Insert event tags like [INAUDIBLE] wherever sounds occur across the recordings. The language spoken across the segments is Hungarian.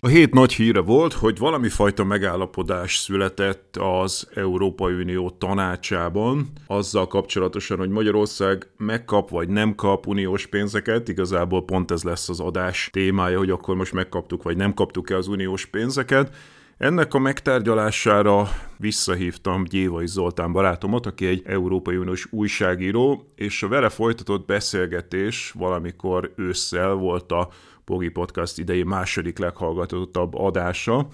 A hét nagy híre volt, hogy valami fajta megállapodás született az Európai Unió tanácsában, azzal kapcsolatosan, hogy Magyarország megkap vagy nem kap uniós pénzeket, igazából pont ez lesz az adás témája, hogy akkor most megkaptuk vagy nem kaptuk-e az uniós pénzeket. Ennek a megtárgyalására visszahívtam Gyévai Zoltán barátomat, aki egy Európai Uniós újságíró, és a vele folytatott beszélgetés valamikor ősszel volt a Pogi Podcast idei második leghallgatottabb adása,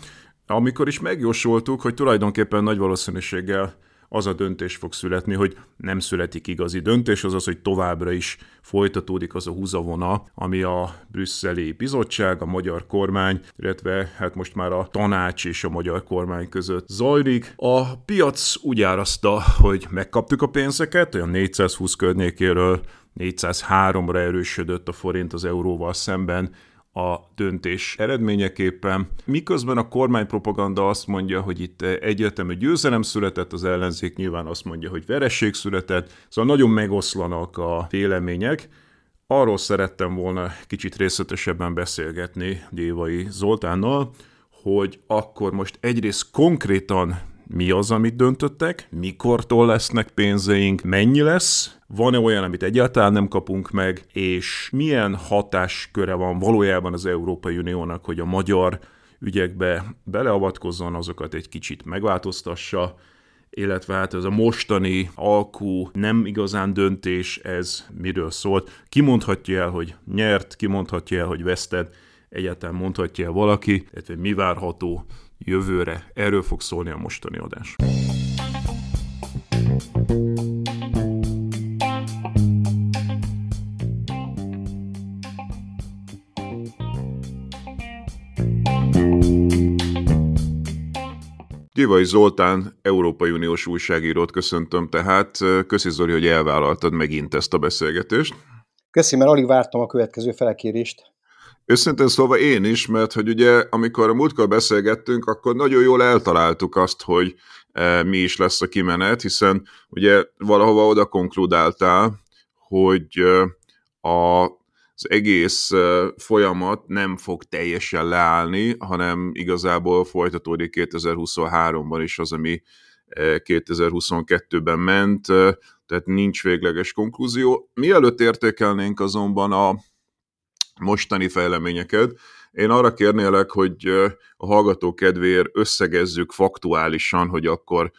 amikor is megjósoltuk, hogy tulajdonképpen nagy valószínűséggel az a döntés fog születni, hogy nem születik igazi döntés, azaz, hogy továbbra is folytatódik az a húzavona, ami a brüsszeli bizottság, a magyar kormány, illetve hát most már a tanács és a magyar kormány között zajlik. A piac úgy árazta, hogy megkaptuk a pénzeket, olyan 420 környékéről 403-ra erősödött a forint az euróval szemben a döntés eredményeképpen, miközben a kormánypropaganda azt mondja, hogy itt egyértelmű győzelem született, az ellenzék nyilván azt mondja, hogy vereség született, szóval nagyon megoszlanak a vélemények. Arról szerettem volna kicsit részletesebben beszélgetni Gyévai Zoltánnal, hogy akkor most egyrészt konkrétan mi az, amit döntöttek, mikortól lesznek pénzeink, mennyi lesz, van-e olyan, amit egyáltalán nem kapunk meg, és milyen hatásköre van valójában az Európai Uniónak, hogy a magyar ügyekbe beleavatkozzon, azokat egy kicsit megváltoztassa, illetve hát ez a mostani alkú nem igazán döntés, ez miről szólt. Kimondhatja el, hogy nyert, kimondhatja el, hogy veszted, egyáltalán mondhatja el valaki, illetve mi várható jövőre. Erről fog szólni a mostani adás. Gyivai Zoltán, Európai Uniós újságírót köszöntöm tehát. Köszi Zoli, hogy elvállaltad megint ezt a beszélgetést. Köszi, mert alig vártam a következő felkérést. Őszintén szólva én is, mert hogy ugye amikor a múltkor beszélgettünk, akkor nagyon jól eltaláltuk azt, hogy e, mi is lesz a kimenet, hiszen ugye valahova oda konkludáltál, hogy e, a, az egész e, folyamat nem fog teljesen leállni, hanem igazából folytatódik 2023-ban is az, ami 2022-ben e, ment, e, tehát nincs végleges konklúzió. Mielőtt értékelnénk azonban a mostani fejleményeket. Én arra kérnélek, hogy a hallgató kedvéért összegezzük faktuálisan, hogy akkor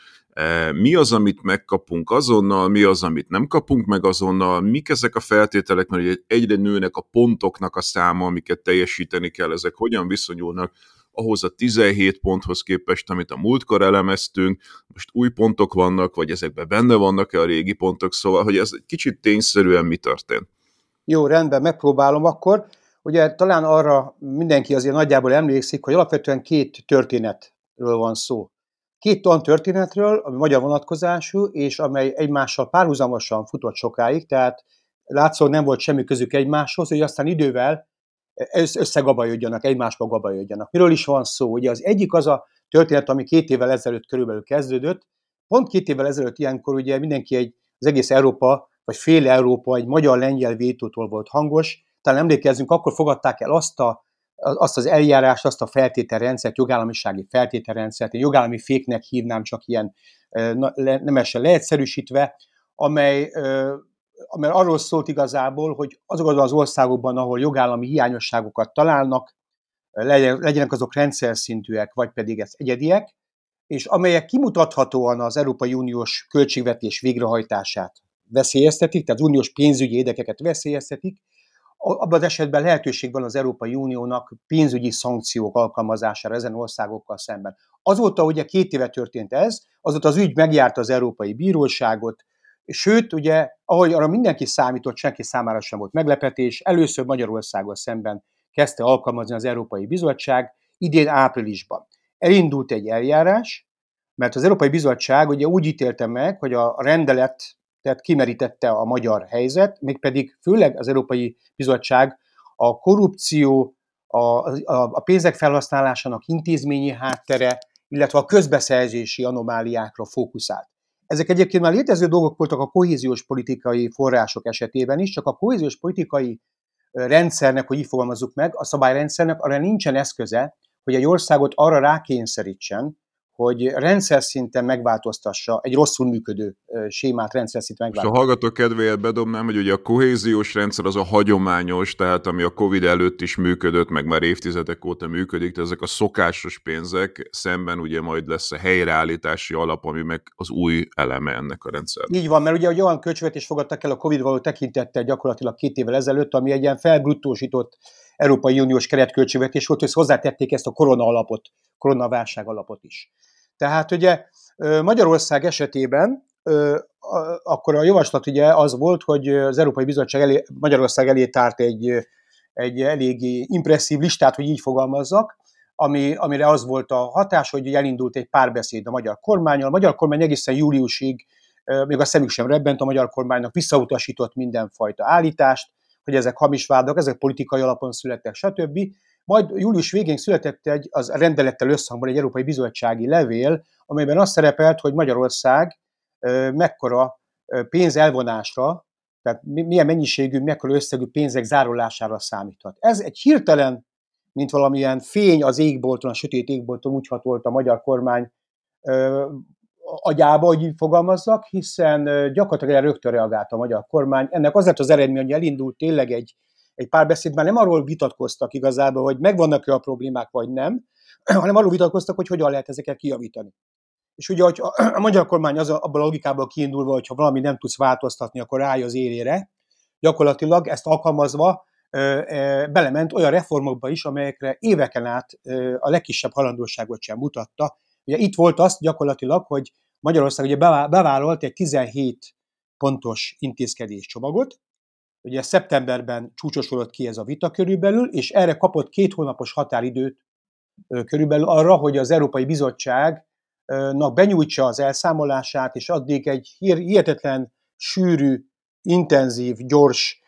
mi az, amit megkapunk azonnal, mi az, amit nem kapunk meg azonnal, mik ezek a feltételek, mert egyre nőnek a pontoknak a száma, amiket teljesíteni kell, ezek hogyan viszonyulnak ahhoz a 17 ponthoz képest, amit a múltkor elemeztünk, most új pontok vannak, vagy ezekben benne vannak-e a régi pontok, szóval, hogy ez egy kicsit tényszerűen mi történt. Jó, rendben, megpróbálom akkor. Ugye talán arra mindenki azért nagyjából emlékszik, hogy alapvetően két történetről van szó. Két olyan történetről, ami magyar vonatkozású, és amely egymással párhuzamosan futott sokáig, tehát látszólag nem volt semmi közük egymáshoz, hogy aztán idővel összegabajodjanak, egymásba gabajodjanak. Miről is van szó? Ugye az egyik az a történet, ami két évvel ezelőtt körülbelül kezdődött. Pont két évvel ezelőtt ilyenkor ugye mindenki egy, az egész Európa vagy fél Európa egy magyar-lengyel vétótól volt hangos. Talán emlékezzünk, akkor fogadták el azt, a, azt az eljárást, azt a feltételrendszert, jogállamisági feltételrendszert, én jogállami féknek hívnám csak ilyen nemesen leegyszerűsítve, amely, amely arról szólt igazából, hogy azokban az országokban, ahol jogállami hiányosságokat találnak, legyenek azok rendszer szintűek, vagy pedig ez egyediek, és amelyek kimutathatóan az Európai Uniós költségvetés végrehajtását veszélyeztetik, tehát az uniós pénzügyi érdekeket veszélyeztetik, abban az esetben lehetőség van az Európai Uniónak pénzügyi szankciók alkalmazására ezen országokkal szemben. Azóta ugye két éve történt ez, azóta az ügy megjárta az Európai Bíróságot, sőt, ugye, ahogy arra mindenki számított, senki számára sem volt meglepetés, először Magyarországgal szemben kezdte alkalmazni az Európai Bizottság idén áprilisban. Elindult egy eljárás, mert az Európai Bizottság ugye úgy ítélte meg, hogy a rendelet tehát kimerítette a magyar helyzet, mégpedig főleg az Európai Bizottság a korrupció, a, a, a pénzek felhasználásának intézményi háttere, illetve a közbeszerzési anomáliákra fókuszált. Ezek egyébként már létező dolgok voltak a kohéziós politikai források esetében is, csak a kohéziós politikai rendszernek, hogy így fogalmazzuk meg, a szabályrendszernek arra nincsen eszköze, hogy egy országot arra rákényszerítsen, hogy rendszer szinten megváltoztassa egy rosszul működő sémát rendszer szinten megváltoztassa. És a hallgató kedvéért bedobnám, hogy ugye a kohéziós rendszer az a hagyományos, tehát ami a Covid előtt is működött, meg már évtizedek óta működik, tehát ezek a szokásos pénzek szemben ugye majd lesz a helyreállítási alap, ami meg az új eleme ennek a rendszernek. Így van, mert ugye egy olyan költségvetést fogadtak el a Covid való tekintettel gyakorlatilag két évvel ezelőtt, ami egy ilyen felbruttósított Európai Uniós keretköltségvetés volt, hogy hozzátették ezt a korona alapot, koronaválság alapot is. Tehát ugye Magyarország esetében akkor a javaslat ugye az volt, hogy az Európai Bizottság elé, Magyarország elé tárt egy, egy eléggé impresszív listát, hogy így fogalmazzak, ami, amire az volt a hatás, hogy elindult egy párbeszéd a magyar kormányal. A magyar kormány egészen júliusig, még a szemük sem rebbent, a magyar kormánynak visszautasított mindenfajta állítást, hogy ezek hamis vádak, ezek politikai alapon születtek, stb. Majd július végén született egy az rendelettel összhangban egy Európai Bizottsági levél, amelyben az szerepelt, hogy Magyarország mekkora pénz elvonásra, tehát milyen mennyiségű, mekkora összegű pénzek zárolására számíthat. Ez egy hirtelen, mint valamilyen fény az égbolton, a sötét égbolton úgy hatolt a magyar kormány agyába, hogy így fogalmazzak, hiszen gyakorlatilag rögtön reagált a magyar kormány. Ennek az lett az eredmény, hogy elindult tényleg egy, egy párbeszéd, már nem arról vitatkoztak igazából, hogy megvannak-e a problémák, vagy nem, [CLEARS THROAT] hanem arról vitatkoztak, hogy hogyan lehet ezeket kijavítani. És ugye, hogy a magyar kormány az abban a logikából kiindulva, hogy ha valami nem tudsz változtatni, akkor ráj az élére, gyakorlatilag ezt alkalmazva belement olyan reformokba is, amelyekre éveken át a legkisebb halandóságot sem mutatta. Ugye itt volt az gyakorlatilag, hogy Magyarország ugye bevállalt egy 17 pontos intézkedéscsomagot, ugye szeptemberben csúcsosodott ki ez a vita körülbelül, és erre kapott két hónapos határidőt körülbelül arra, hogy az Európai Bizottságnak benyújtsa az elszámolását, és addig egy hihetetlen, sűrű, intenzív, gyors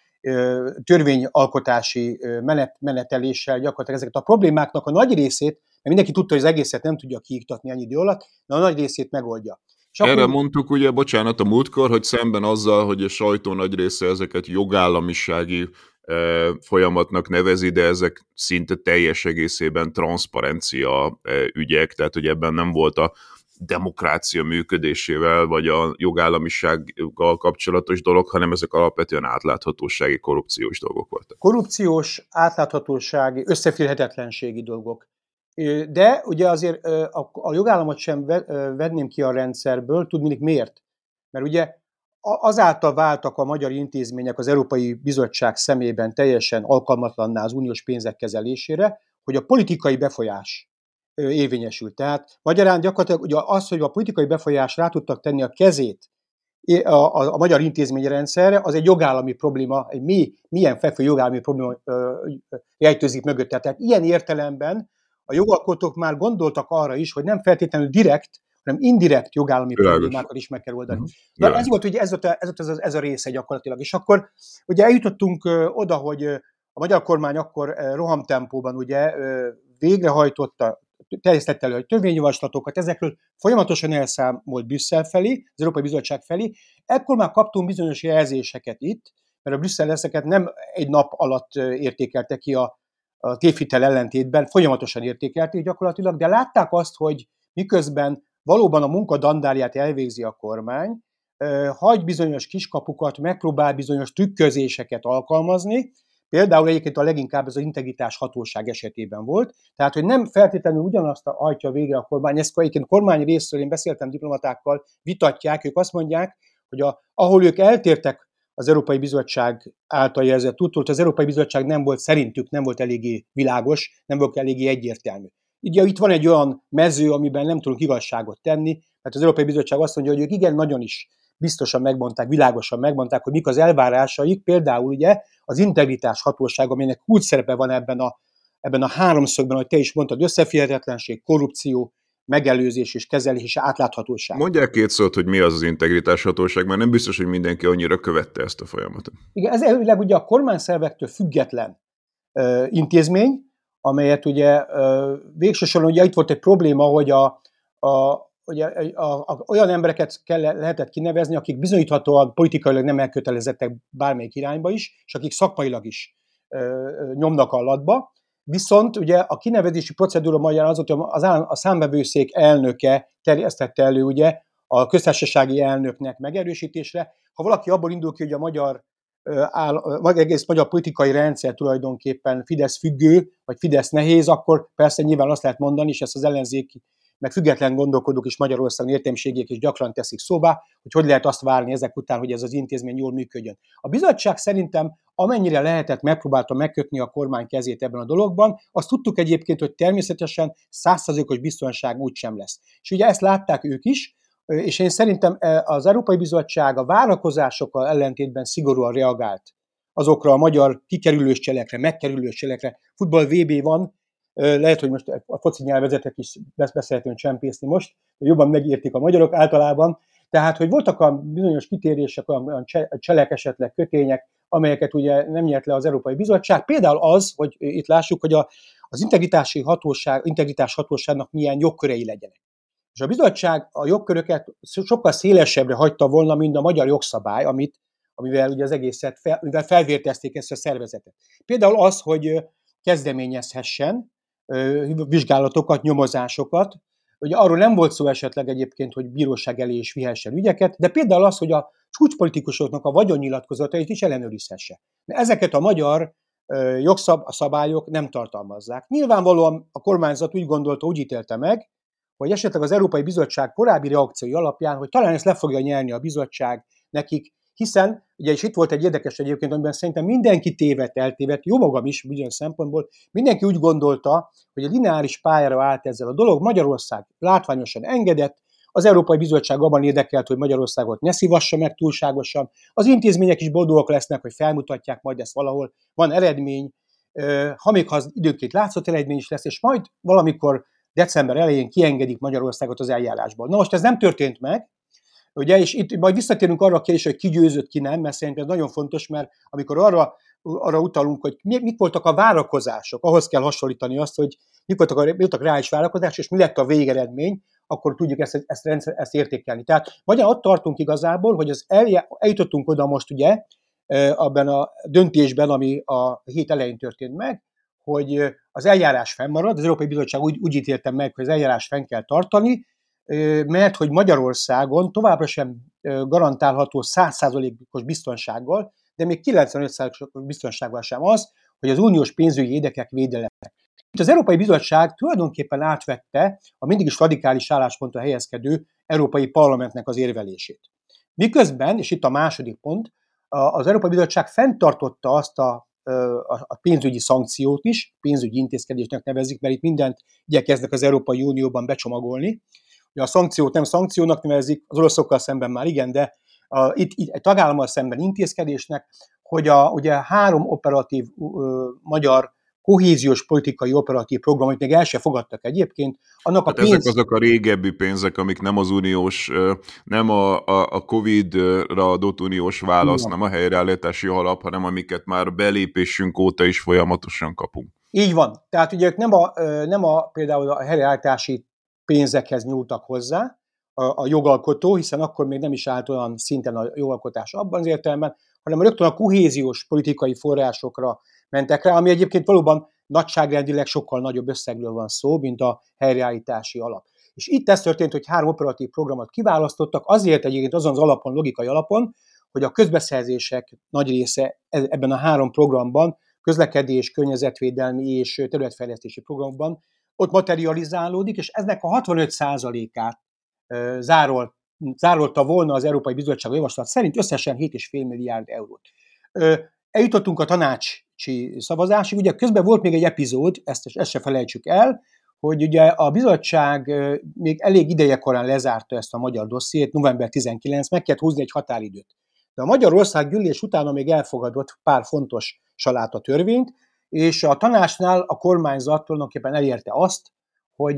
törvényalkotási menet, meneteléssel gyakorlatilag ezeket a problémáknak a nagy részét, mert mindenki tudta, hogy az egészet nem tudja kiiktatni ennyi idő alatt, de a nagy részét megoldja. És Erre akkor... mondtuk ugye, bocsánat, a múltkor, hogy szemben azzal, hogy a sajtó nagy része ezeket jogállamisági e, folyamatnak nevezi, de ezek szinte teljes egészében transzparencia e, ügyek, tehát hogy ebben nem volt a demokrácia működésével, vagy a jogállamisággal kapcsolatos dolog, hanem ezek alapvetően átláthatósági, korrupciós dolgok voltak. Korrupciós, átláthatósági, összeférhetetlenségi dolgok. De ugye azért a jogállamot sem venném ki a rendszerből, tudnék miért? Mert ugye azáltal váltak a magyar intézmények az Európai Bizottság szemében teljesen alkalmatlanná az uniós pénzek kezelésére, hogy a politikai befolyás érvényesült. Tehát magyarán gyakorlatilag ugye az, hogy a politikai befolyás rá tudtak tenni a kezét a, a, a magyar intézményrendszerre, az egy jogállami probléma, egy mi, milyen fekvő jogállami probléma rejtőzik mögött. Tehát ilyen értelemben a jogalkotók már gondoltak arra is, hogy nem feltétlenül direkt, hanem indirekt jogállami Világos. problémákat is meg kell oldani. Uh-huh. De ez volt ugye ez, volt, ez, volt ez, ez a része gyakorlatilag. És akkor ugye eljutottunk oda, hogy a magyar kormány akkor rohamtempóban ugye végrehajtotta, terjesztett elő törvényjavaslatokat, ezekről folyamatosan elszámolt Brüsszel felé, az Európai Bizottság felé. Ekkor már kaptunk bizonyos jelzéseket itt, mert a Brüsszel ezeket nem egy nap alatt értékelte ki a, a tévhitel ellentétben, folyamatosan értékelték gyakorlatilag, de látták azt, hogy miközben valóban a munka dandárját elvégzi a kormány, hagy bizonyos kiskapukat, megpróbál bizonyos trükközéseket alkalmazni, Például egyébként a leginkább az integritás hatóság esetében volt, tehát hogy nem feltétlenül ugyanazt hajtja végre a kormány, ezt egyébként kormány részről én beszéltem diplomatákkal, vitatják, ők azt mondják, hogy a, ahol ők eltértek az Európai Bizottság által jelzett úttól, hogy az Európai Bizottság nem volt szerintük, nem volt eléggé világos, nem volt eléggé egyértelmű. Ugye itt van egy olyan mező, amiben nem tudunk igazságot tenni, mert az Európai Bizottság azt mondja, hogy ők igen, nagyon is biztosan megmondták, világosan megmondták, hogy mik az elvárásaik, például ugye az integritás hatóság, aminek úgy szerepe van ebben a, ebben a háromszögben, hogy te is mondtad, összeférhetetlenség, korrupció, megelőzés és kezelés és átláthatóság. Mondják két szót, hogy mi az az integritás hatóság, mert nem biztos, hogy mindenki annyira követte ezt a folyamatot. Igen, ez elvileg ugye a kormányszervektől független ö, intézmény, amelyet ugye ö, végső soron ugye itt volt egy probléma, hogy a, a, ugye, a, a, olyan embereket kell, lehetett kinevezni, akik bizonyíthatóan politikailag nem elkötelezettek bármelyik irányba is, és akik szakmailag is ö, ö, nyomnak a latba. Viszont ugye a kinevezési procedúra magyar az, hogy az állam, a számbevőszék elnöke terjesztette elő ugye a köztársasági elnöknek megerősítésre. Ha valaki abból indul ki, hogy a magyar áll, vagy egész magyar politikai rendszer tulajdonképpen Fidesz függő, vagy Fidesz nehéz, akkor persze nyilván azt lehet mondani, és ezt az ellenzéki meg független gondolkodók is Magyarországon értelmiségiek is gyakran teszik szóba, hogy hogy lehet azt várni ezek után, hogy ez az intézmény jól működjön. A bizottság szerintem amennyire lehetett megpróbálta megkötni a kormány kezét ebben a dologban, azt tudtuk egyébként, hogy természetesen százszerzőkos biztonság úgysem lesz. És ugye ezt látták ők is, és én szerintem az Európai Bizottság a várakozásokkal ellentétben szigorúan reagált azokra a magyar kikerülős cselekre, megkerülős cselekre. Futball VB van, lehet, hogy most a foci nyelvezetet is beszélhetünk csempészni most, hogy jobban megértik a magyarok általában. Tehát, hogy voltak a bizonyos kitérések, olyan cselek esetleg kötények, amelyeket ugye nem nyert le az Európai Bizottság. Például az, hogy itt lássuk, hogy a, az integritási hatóság, integritás hatóságnak milyen jogkörei legyenek. És a bizottság a jogköröket sokkal szélesebbre hagyta volna, mint a magyar jogszabály, amit, amivel ugye az egészet, fel, felvértezték ezt a szervezetet. Például az, hogy kezdeményezhessen vizsgálatokat, nyomozásokat. Ugye arról nem volt szó esetleg egyébként, hogy bíróság elé is vihessen ügyeket, de például az, hogy a csúcspolitikusoknak a vagyonnyilatkozatait is ellenőrizhesse. De ezeket a magyar jogszabályok nem tartalmazzák. Nyilvánvalóan a kormányzat úgy gondolta, úgy ítélte meg, hogy esetleg az Európai Bizottság korábbi reakciói alapján, hogy talán ezt le fogja nyerni a bizottság nekik, hiszen, ugye és itt volt egy érdekes egyébként, amiben szerintem mindenki tévedt, eltévedt, jó magam is bizonyos szempontból, mindenki úgy gondolta, hogy a lineáris pályára állt ezzel a dolog, Magyarország látványosan engedett, az Európai Bizottság abban érdekelt, hogy Magyarországot ne szívassa meg túlságosan, az intézmények is boldogok lesznek, hogy felmutatják majd ezt valahol, van eredmény, ha még ha az időnként látszott eredmény is lesz, és majd valamikor december elején kiengedik Magyarországot az eljárásból. Na most ez nem történt meg, Ugye, és itt majd visszatérünk arra a kérdésre, hogy ki győzött, ki nem, mert szerintem ez nagyon fontos, mert amikor arra, arra utalunk, hogy mi, mik voltak a várakozások, ahhoz kell hasonlítani azt, hogy mik voltak a, mik voltak reális várakozások, és mi lett a végeredmény, akkor tudjuk ezt, ezt, ezt, ezt értékelni. Tehát magyar ott tartunk igazából, hogy az elje, eljutottunk oda most ugye, abban a döntésben, ami a hét elején történt meg, hogy az eljárás fennmarad, az Európai Bizottság úgy, úgy ítélte meg, hogy az eljárás fenn kell tartani, mert hogy Magyarországon továbbra sem garantálható 100%-os biztonsággal, de még 95%-os biztonsággal sem az, hogy az uniós pénzügyi érdekek védelek. Itt az Európai Bizottság tulajdonképpen átvette a mindig is radikális álláspontra helyezkedő Európai Parlamentnek az érvelését. Miközben, és itt a második pont, az Európai Bizottság fenntartotta azt a, a pénzügyi szankciót is, pénzügyi intézkedésnek nevezik, mert itt mindent igyekeznek az Európai Unióban becsomagolni, a szankciót nem szankciónak nevezik, az oroszokkal szemben már igen, de a, itt, itt egy tagállammal szemben intézkedésnek, hogy a ugye három operatív uh, magyar kohéziós politikai operatív program, amit még el sem fogadtak egyébként, annak hát a pénz... Ezek azok a régebbi pénzek, amik nem az uniós, nem a, a, a Covid-ra adott uniós válasz, Igen. nem a helyreállítási alap, hanem amiket már belépésünk óta is folyamatosan kapunk. Így van. Tehát ugye nem a, nem a például a helyreállítási pénzekhez nyúltak hozzá a, a jogalkotó, hiszen akkor még nem is állt olyan szinten a jogalkotás abban az értelemben, hanem rögtön a kohéziós politikai forrásokra mentek rá, ami egyébként valóban nagyságrendileg sokkal nagyobb összegről van szó, mint a helyreállítási alap. És itt ez történt, hogy három operatív programot kiválasztottak, azért egyébként azon az alapon, logikai alapon, hogy a közbeszerzések nagy része e, ebben a három programban közlekedés, környezetvédelmi és területfejlesztési programokban, ott materializálódik, és eznek a 65%-át zárol, zárolta volna az Európai Bizottság javaslat szerint összesen 7,5 milliárd eurót. Eljutottunk a tanácsi szavazásig, ugye közben volt még egy epizód, ezt, ezt se felejtsük el, hogy ugye a bizottság még elég ideje korán lezárta ezt a magyar dossziét, november 19, meg kellett húzni egy határidőt. De a Magyarország gyűlés utána még elfogadott pár fontos saláta törvényt, és a tanácsnál a kormányzat tulajdonképpen elérte azt, hogy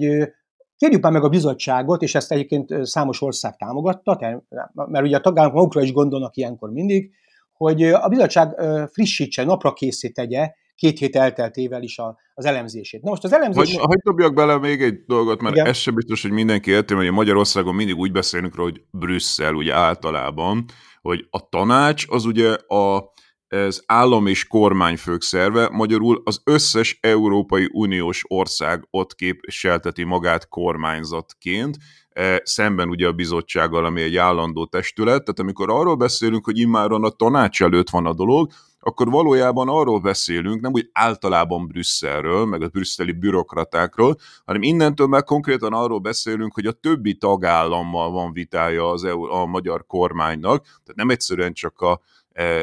kérjük már meg a bizottságot, és ezt egyébként számos ország támogatta, mert ugye a tagállamok magukra is gondolnak ilyenkor mindig, hogy a bizottság frissítse, napra készít tegye két hét elteltével is az elemzését. Na most az elemzés... Hogy, hogy dobjak bele még egy dolgot, mert Igen. ez sem biztos, hogy mindenki érti, hogy Magyarországon mindig úgy beszélünk róla, hogy Brüsszel ugye általában, hogy a tanács az ugye a ez állam és kormányfők szerve, magyarul az összes Európai Uniós ország ott képviselteti magát kormányzatként, e, szemben ugye a bizottsággal, ami egy állandó testület, tehát amikor arról beszélünk, hogy immáron a tanács előtt van a dolog, akkor valójában arról beszélünk, nem úgy általában Brüsszelről, meg a brüsszeli bürokratákról, hanem innentől meg konkrétan arról beszélünk, hogy a többi tagállammal van vitája az EU, a magyar kormánynak, tehát nem egyszerűen csak a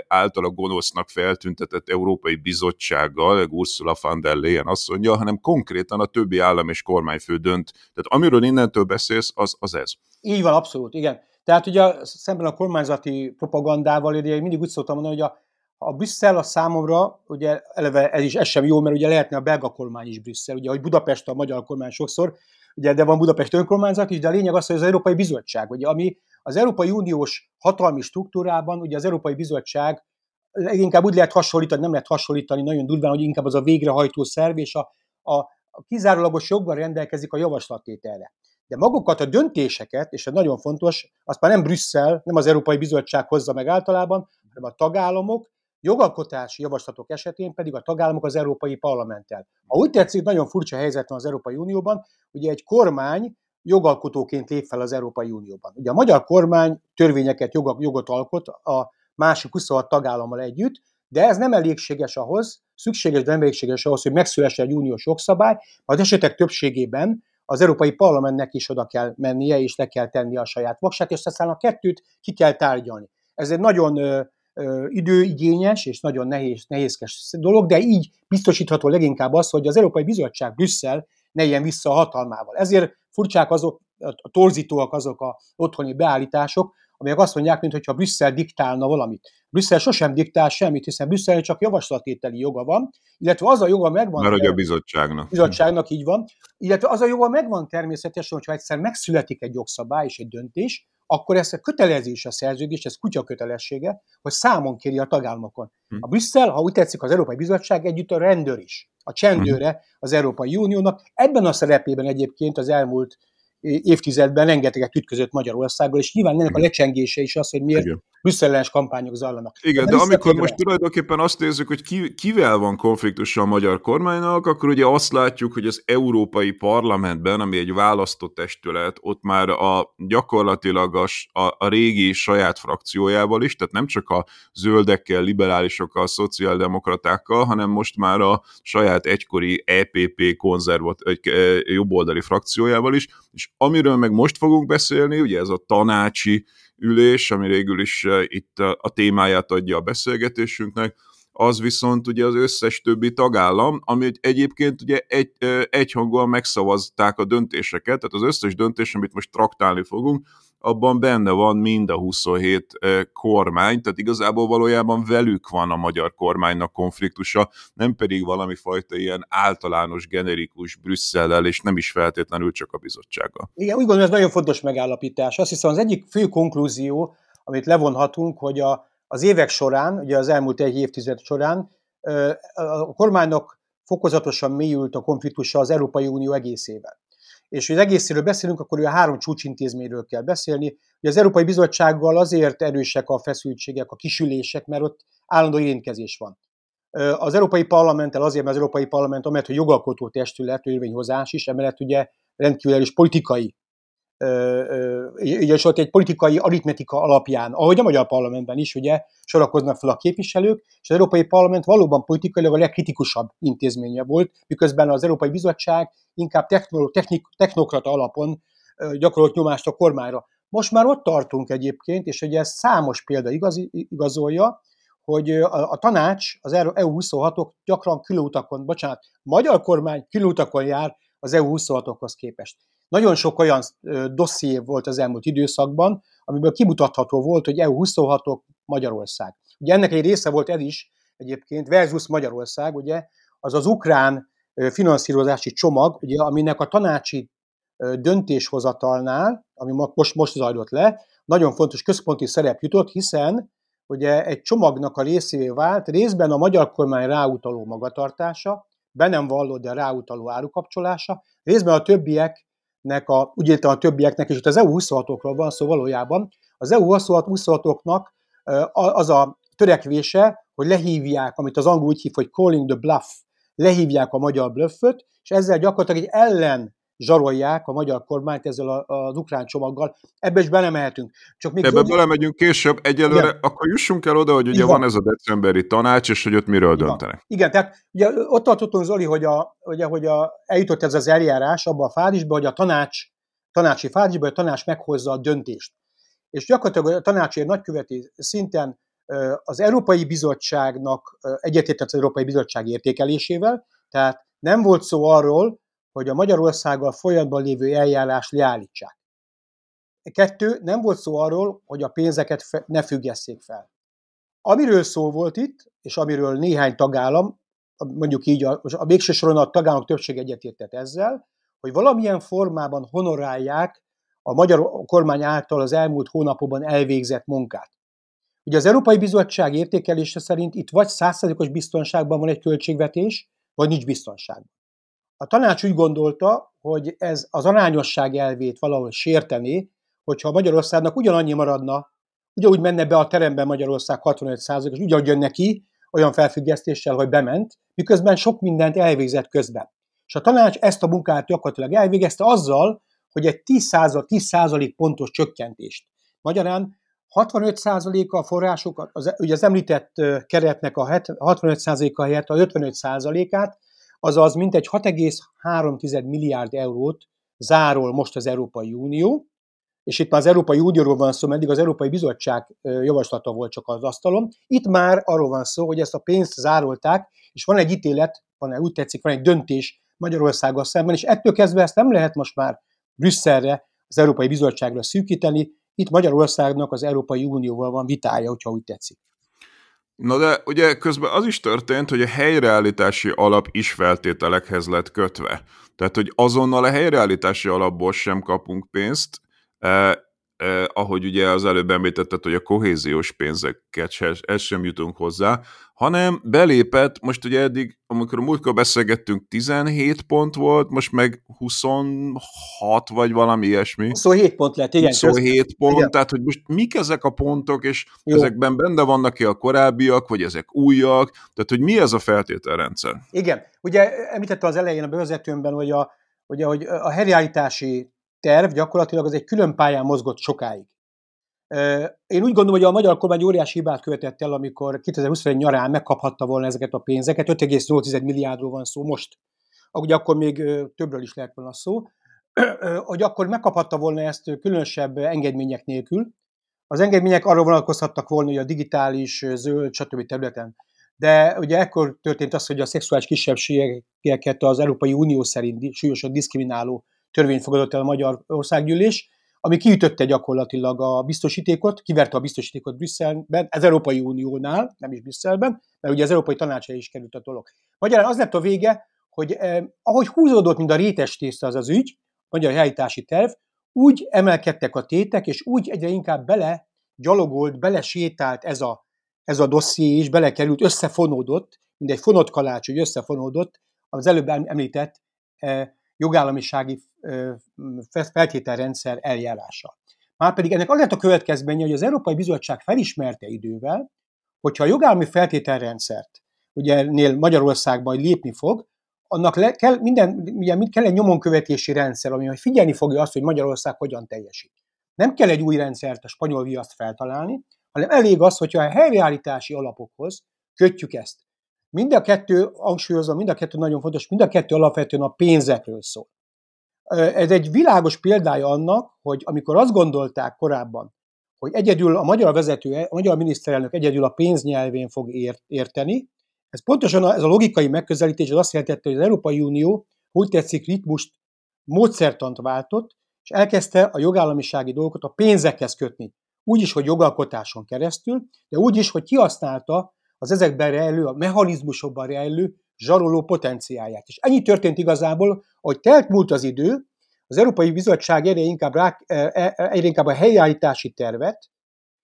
általa gonosznak feltüntetett Európai Bizottsággal, Ursula von der Leyen mondja, hanem konkrétan a többi állam és kormányfő dönt. Tehát amiről innentől beszélsz, az, az ez. Így van, abszolút, igen. Tehát ugye szemben a kormányzati propagandával, én mindig úgy szoktam mondani, hogy a, a Brüsszel a számomra, ugye eleve ez is ez sem jó, mert ugye lehetne a belga kormány is Brüsszel, ugye, hogy Budapest a magyar kormány sokszor, ugye, de van Budapest önkormányzat is, de a lényeg az, hogy az Európai Bizottság, ugye, ami az Európai Uniós hatalmi struktúrában ugye az Európai Bizottság leginkább úgy lehet hasonlítani, nem lehet hasonlítani nagyon durván, hogy inkább az a végrehajtó szerv, és a, a, a kizárólagos joggal rendelkezik a javaslattételre. De magukat a döntéseket, és ez nagyon fontos, azt már nem Brüsszel, nem az Európai Bizottság hozza meg általában, hanem a tagállamok, jogalkotási javaslatok esetén pedig a tagállamok az Európai Parlamenttel. Ha úgy tetszik, nagyon furcsa helyzet van az Európai Unióban, ugye egy kormány jogalkotóként lép fel az Európai Unióban. Ugye a magyar kormány törvényeket, jog, jogot alkot a másik 26 tagállammal együtt, de ez nem elégséges ahhoz, szükséges, de nem elégséges ahhoz, hogy megszülessen egy uniós jogszabály, az esetek többségében az Európai Parlamentnek is oda kell mennie, és le kell tenni a saját vaksát, és aztán a kettőt ki kell tárgyalni. Ez egy nagyon időigényes és nagyon nehéz, nehézkes dolog, de így biztosítható leginkább az, hogy az Európai Bizottság Brüsszel ne ilyen vissza a hatalmával. Ezért furcsák azok, a torzítóak azok a otthoni beállítások, amelyek azt mondják, mintha Brüsszel diktálna valamit. Brüsszel sosem diktál semmit, hiszen Brüsszel csak javaslatételi joga van, illetve az a joga megvan. Mert hogy a bizottságnak. Bizottságnak így van. Illetve az a joga megvan természetesen, hogyha egyszer megszületik egy jogszabály és egy döntés, akkor ez a kötelezés a szerződés, ez kutya kötelessége, hogy számon kéri a tagállamokon. Hm. A Brüsszel, ha úgy tetszik, az Európai Bizottság együtt a rendőr is, a csendőre hm. az Európai Uniónak. Ebben a szerepében egyébként az elmúlt évtizedben rengeteget ütközött Magyarországgal, és nyilván ennek a lecsengése is az, hogy miért brüsszellenes kampányok zajlanak. Igen, de, de amikor most tulajdonképpen azt nézzük, hogy ki, kivel van konfliktusa a magyar kormánynak, akkor ugye azt látjuk, hogy az Európai Parlamentben, ami egy választott testület, ott már a gyakorlatilag a, a, a régi saját frakciójával is, tehát nem csak a zöldekkel, liberálisokkal, szociáldemokratákkal, hanem most már a saját egykori EPP konzervat, jobboldali frakciójával is, és amiről meg most fogunk beszélni, ugye ez a tanácsi ülés, ami végül is eh, itt a, témáját adja a beszélgetésünknek, az viszont ugye az összes többi tagállam, ami egyébként ugye egy, eh, egyhangúan megszavazták a döntéseket, tehát az összes döntés, amit most traktálni fogunk, abban benne van mind a 27 kormány, tehát igazából valójában velük van a magyar kormánynak konfliktusa, nem pedig valami fajta ilyen általános, generikus Brüsszellel, és nem is feltétlenül csak a bizottsággal. Igen, úgy gondolom, ez nagyon fontos megállapítás. Azt hiszem az egyik fő konklúzió, amit levonhatunk, hogy a, az évek során, ugye az elmúlt egy évtized során a kormánynak fokozatosan mélyült a konfliktusa az Európai Unió egészével és hogy az egészéről beszélünk, akkor a három csúcsintézményről kell beszélni. Ugye az Európai Bizottsággal azért erősek a feszültségek, a kisülések, mert ott állandó érintkezés van. Az Európai Parlamenttel azért, mert az Európai Parlament, amellett, hogy jogalkotó testület, törvényhozás is, emellett ugye rendkívül erős politikai így volt egy politikai aritmetika alapján, ahogy a magyar parlamentben is, ugye, sorakoznak fel a képviselők, és az Európai Parlament valóban politikailag a legkritikusabb intézménye volt, miközben az Európai Bizottság inkább technik, technokrata alapon gyakorolt nyomást a kormányra. Most már ott tartunk egyébként, és ugye ez számos példa igazi, igazolja, hogy a, a tanács, az EU26-ok gyakran külüutakon, bocsánat, magyar kormány külüutakon jár az EU26-okhoz képest. Nagyon sok olyan dosszié volt az elmúlt időszakban, amiből kimutatható volt, hogy EU26-ok Magyarország. Ugye ennek egy része volt ez is egyébként, versus Magyarország, ugye, az az ukrán finanszírozási csomag, ugye, aminek a tanácsi döntéshozatalnál, ami most, most zajlott le, nagyon fontos központi szerep jutott, hiszen ugye egy csomagnak a részévé vált részben a magyar kormány ráutaló magatartása, be nem vallott, de ráutaló árukapcsolása, részben a többieknek, a, úgy értem a többieknek, és itt az EU26-okról van szó valójában, az EU26-oknak az a törekvése, hogy lehívják, amit az angol úgy hív, hogy calling the bluff, lehívják a magyar blöfföt, és ezzel gyakorlatilag egy ellen zsarolják a magyar kormányt ezzel az ukrán csomaggal. Ebbe is belemehetünk. Csak még Ebbe Zoldi... belemegyünk később. Egyelőre Igen. akkor jussunk el oda, hogy ugye van. van ez a decemberi tanács, és hogy ott miről Igen. döntenek. Igen, tehát ugye ott tartottunk, Zoli, hogy, a, ugye, hogy a, eljutott ez az eljárás abba a fázisba, hogy a tanács, tanácsi fázisba, hogy a tanács meghozza a döntést. És gyakorlatilag a tanácsi nagyköveti szinten az Európai Bizottságnak egyetértett az Európai Bizottság értékelésével, tehát nem volt szó arról, hogy a Magyarországgal folyamatban lévő eljárást leállítsák. Kettő, nem volt szó arról, hogy a pénzeket ne függesszék fel. Amiről szó volt itt, és amiről néhány tagállam, mondjuk így a, a végső soron a tagállamok többség egyetértett ezzel, hogy valamilyen formában honorálják a magyar kormány által az elmúlt hónapokban elvégzett munkát. Ugye az Európai Bizottság értékelése szerint itt vagy százszerzékos biztonságban van egy költségvetés, vagy nincs biztonságban. A tanács úgy gondolta, hogy ez az arányosság elvét valahol sérteni, hogyha Magyarországnak ugyanannyi maradna, ugyanúgy menne be a terembe Magyarország 65 és ugyanúgy jönne ki olyan felfüggesztéssel, hogy bement, miközben sok mindent elvégzett közben. És a tanács ezt a munkát gyakorlatilag elvégezte azzal, hogy egy 10% 10% pontos csökkentést. Magyarán 65%-a a források, az, ugye az említett keretnek a 65%-a helyett a 55%-át azaz mintegy 6,3 milliárd eurót zárol most az Európai Unió, és itt már az Európai Unióról van szó, eddig az Európai Bizottság javaslata volt csak az asztalon. Itt már arról van szó, hogy ezt a pénzt zárolták, és van egy ítélet, van úgy tetszik, van egy döntés Magyarországgal szemben, és ettől kezdve ezt nem lehet most már Brüsszelre, az Európai Bizottságra szűkíteni, itt Magyarországnak az Európai Unióval van vitája, hogyha úgy tetszik. Na de ugye közben az is történt, hogy a helyreállítási alap is feltételekhez lett kötve. Tehát, hogy azonnal a helyreállítási alapból sem kapunk pénzt, eh, ahogy ugye az előbb említetted, hogy a kohéziós pénzeket se, ez sem jutunk hozzá, hanem belépett, most ugye eddig, amikor a múltkor beszélgettünk, 17 pont volt, most meg 26 vagy valami ilyesmi. 27 pont lett, igen. 27 köz... pont, igen. tehát hogy most mik ezek a pontok, és Jó. ezekben benne vannak-e a korábbiak, vagy ezek újak, tehát hogy mi ez a feltételrendszer? Igen, ugye említette az elején a bevezetőmben, hogy a, ugye, hogy a helyreállítási terv gyakorlatilag az egy külön pályán mozgott sokáig. Én úgy gondolom, hogy a magyar kormány óriási hibát követett el, amikor 2021 nyarán megkaphatta volna ezeket a pénzeket, 5,8 milliárdról van szó most, ugye akkor még többről is lehet volna szó, hogy akkor megkaphatta volna ezt különösebb engedmények nélkül. Az engedmények arra vonatkozhattak volna, hogy a digitális, zöld, stb. területen. De ugye ekkor történt az, hogy a szexuális kisebbségeket az Európai Unió szerint súlyosan diszkrimináló törvényt fogadott el a Magyar Országgyűlés, ami kiütötte gyakorlatilag a biztosítékot, kiverte a biztosítékot Brüsszelben, az Európai Uniónál, nem is Brüsszelben, mert ugye az Európai Tanácsra is került a dolog. Magyarán az lett a vége, hogy eh, ahogy húzódott, mint a rétes tészta az az ügy, magyar helyítási terv, úgy emelkedtek a tétek, és úgy egyre inkább bele gyalogolt, bele sétált ez a, ez a dosszié is, belekerült, összefonódott, mint egy fonott kalács, hogy összefonódott az előbb említett eh, jogállamisági feltételrendszer eljárása. Márpedig ennek az lett a következménye, hogy az Európai Bizottság felismerte idővel, hogyha a jogállami feltételrendszert ugye nél Magyarország majd lépni fog, annak le, kell, minden, ugye, kell egy nyomonkövetési rendszer, ami figyelni fogja azt, hogy Magyarország hogyan teljesít. Nem kell egy új rendszert, a spanyol viaszt feltalálni, hanem elég az, hogyha a helyreállítási alapokhoz kötjük ezt. Mind a kettő, hangsúlyozom, mind a kettő nagyon fontos, mind a kettő alapvetően a pénzekről szól. Ez egy világos példája annak, hogy amikor azt gondolták korábban, hogy egyedül a magyar vezető, a magyar miniszterelnök egyedül a pénznyelvén fog érteni, ez pontosan ez a logikai megközelítés az azt jelentette, hogy az Európai Unió úgy tetszik ritmust, módszertant váltott, és elkezdte a jogállamisági dolgokat a pénzekhez kötni. Úgy is, hogy jogalkotáson keresztül, de úgy is, hogy kihasználta az ezekben rejlő, a mechanizmusokban rejlő zsaroló potenciáját. És ennyi történt igazából, hogy telt múlt az idő, az Európai Bizottság egyre inkább, rá, e, e, egyre inkább a helyreállítási tervet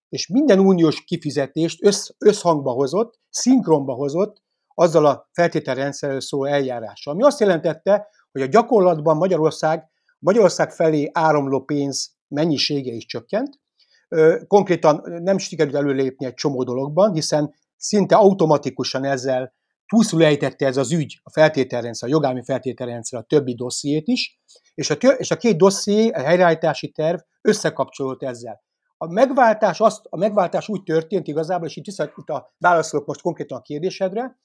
és minden uniós kifizetést össz, összhangba hozott, szinkronba hozott azzal a feltételrendszerről szóló eljárással. Ami azt jelentette, hogy a gyakorlatban Magyarország, Magyarország felé áramló pénz mennyisége is csökkent. Konkrétan nem sikerült előlépni egy csomó dologban, hiszen szinte automatikusan ezzel túlszul ejtette ez az ügy, a feltételrendszer, a jogállami feltételrendszer a többi dossziét is, és a, és a két dosszié, a helyreállítási terv összekapcsolódott ezzel. A megváltás, azt, a megváltás úgy történt igazából, és itt, vissza, itt a válaszolok most konkrétan a kérdésedre,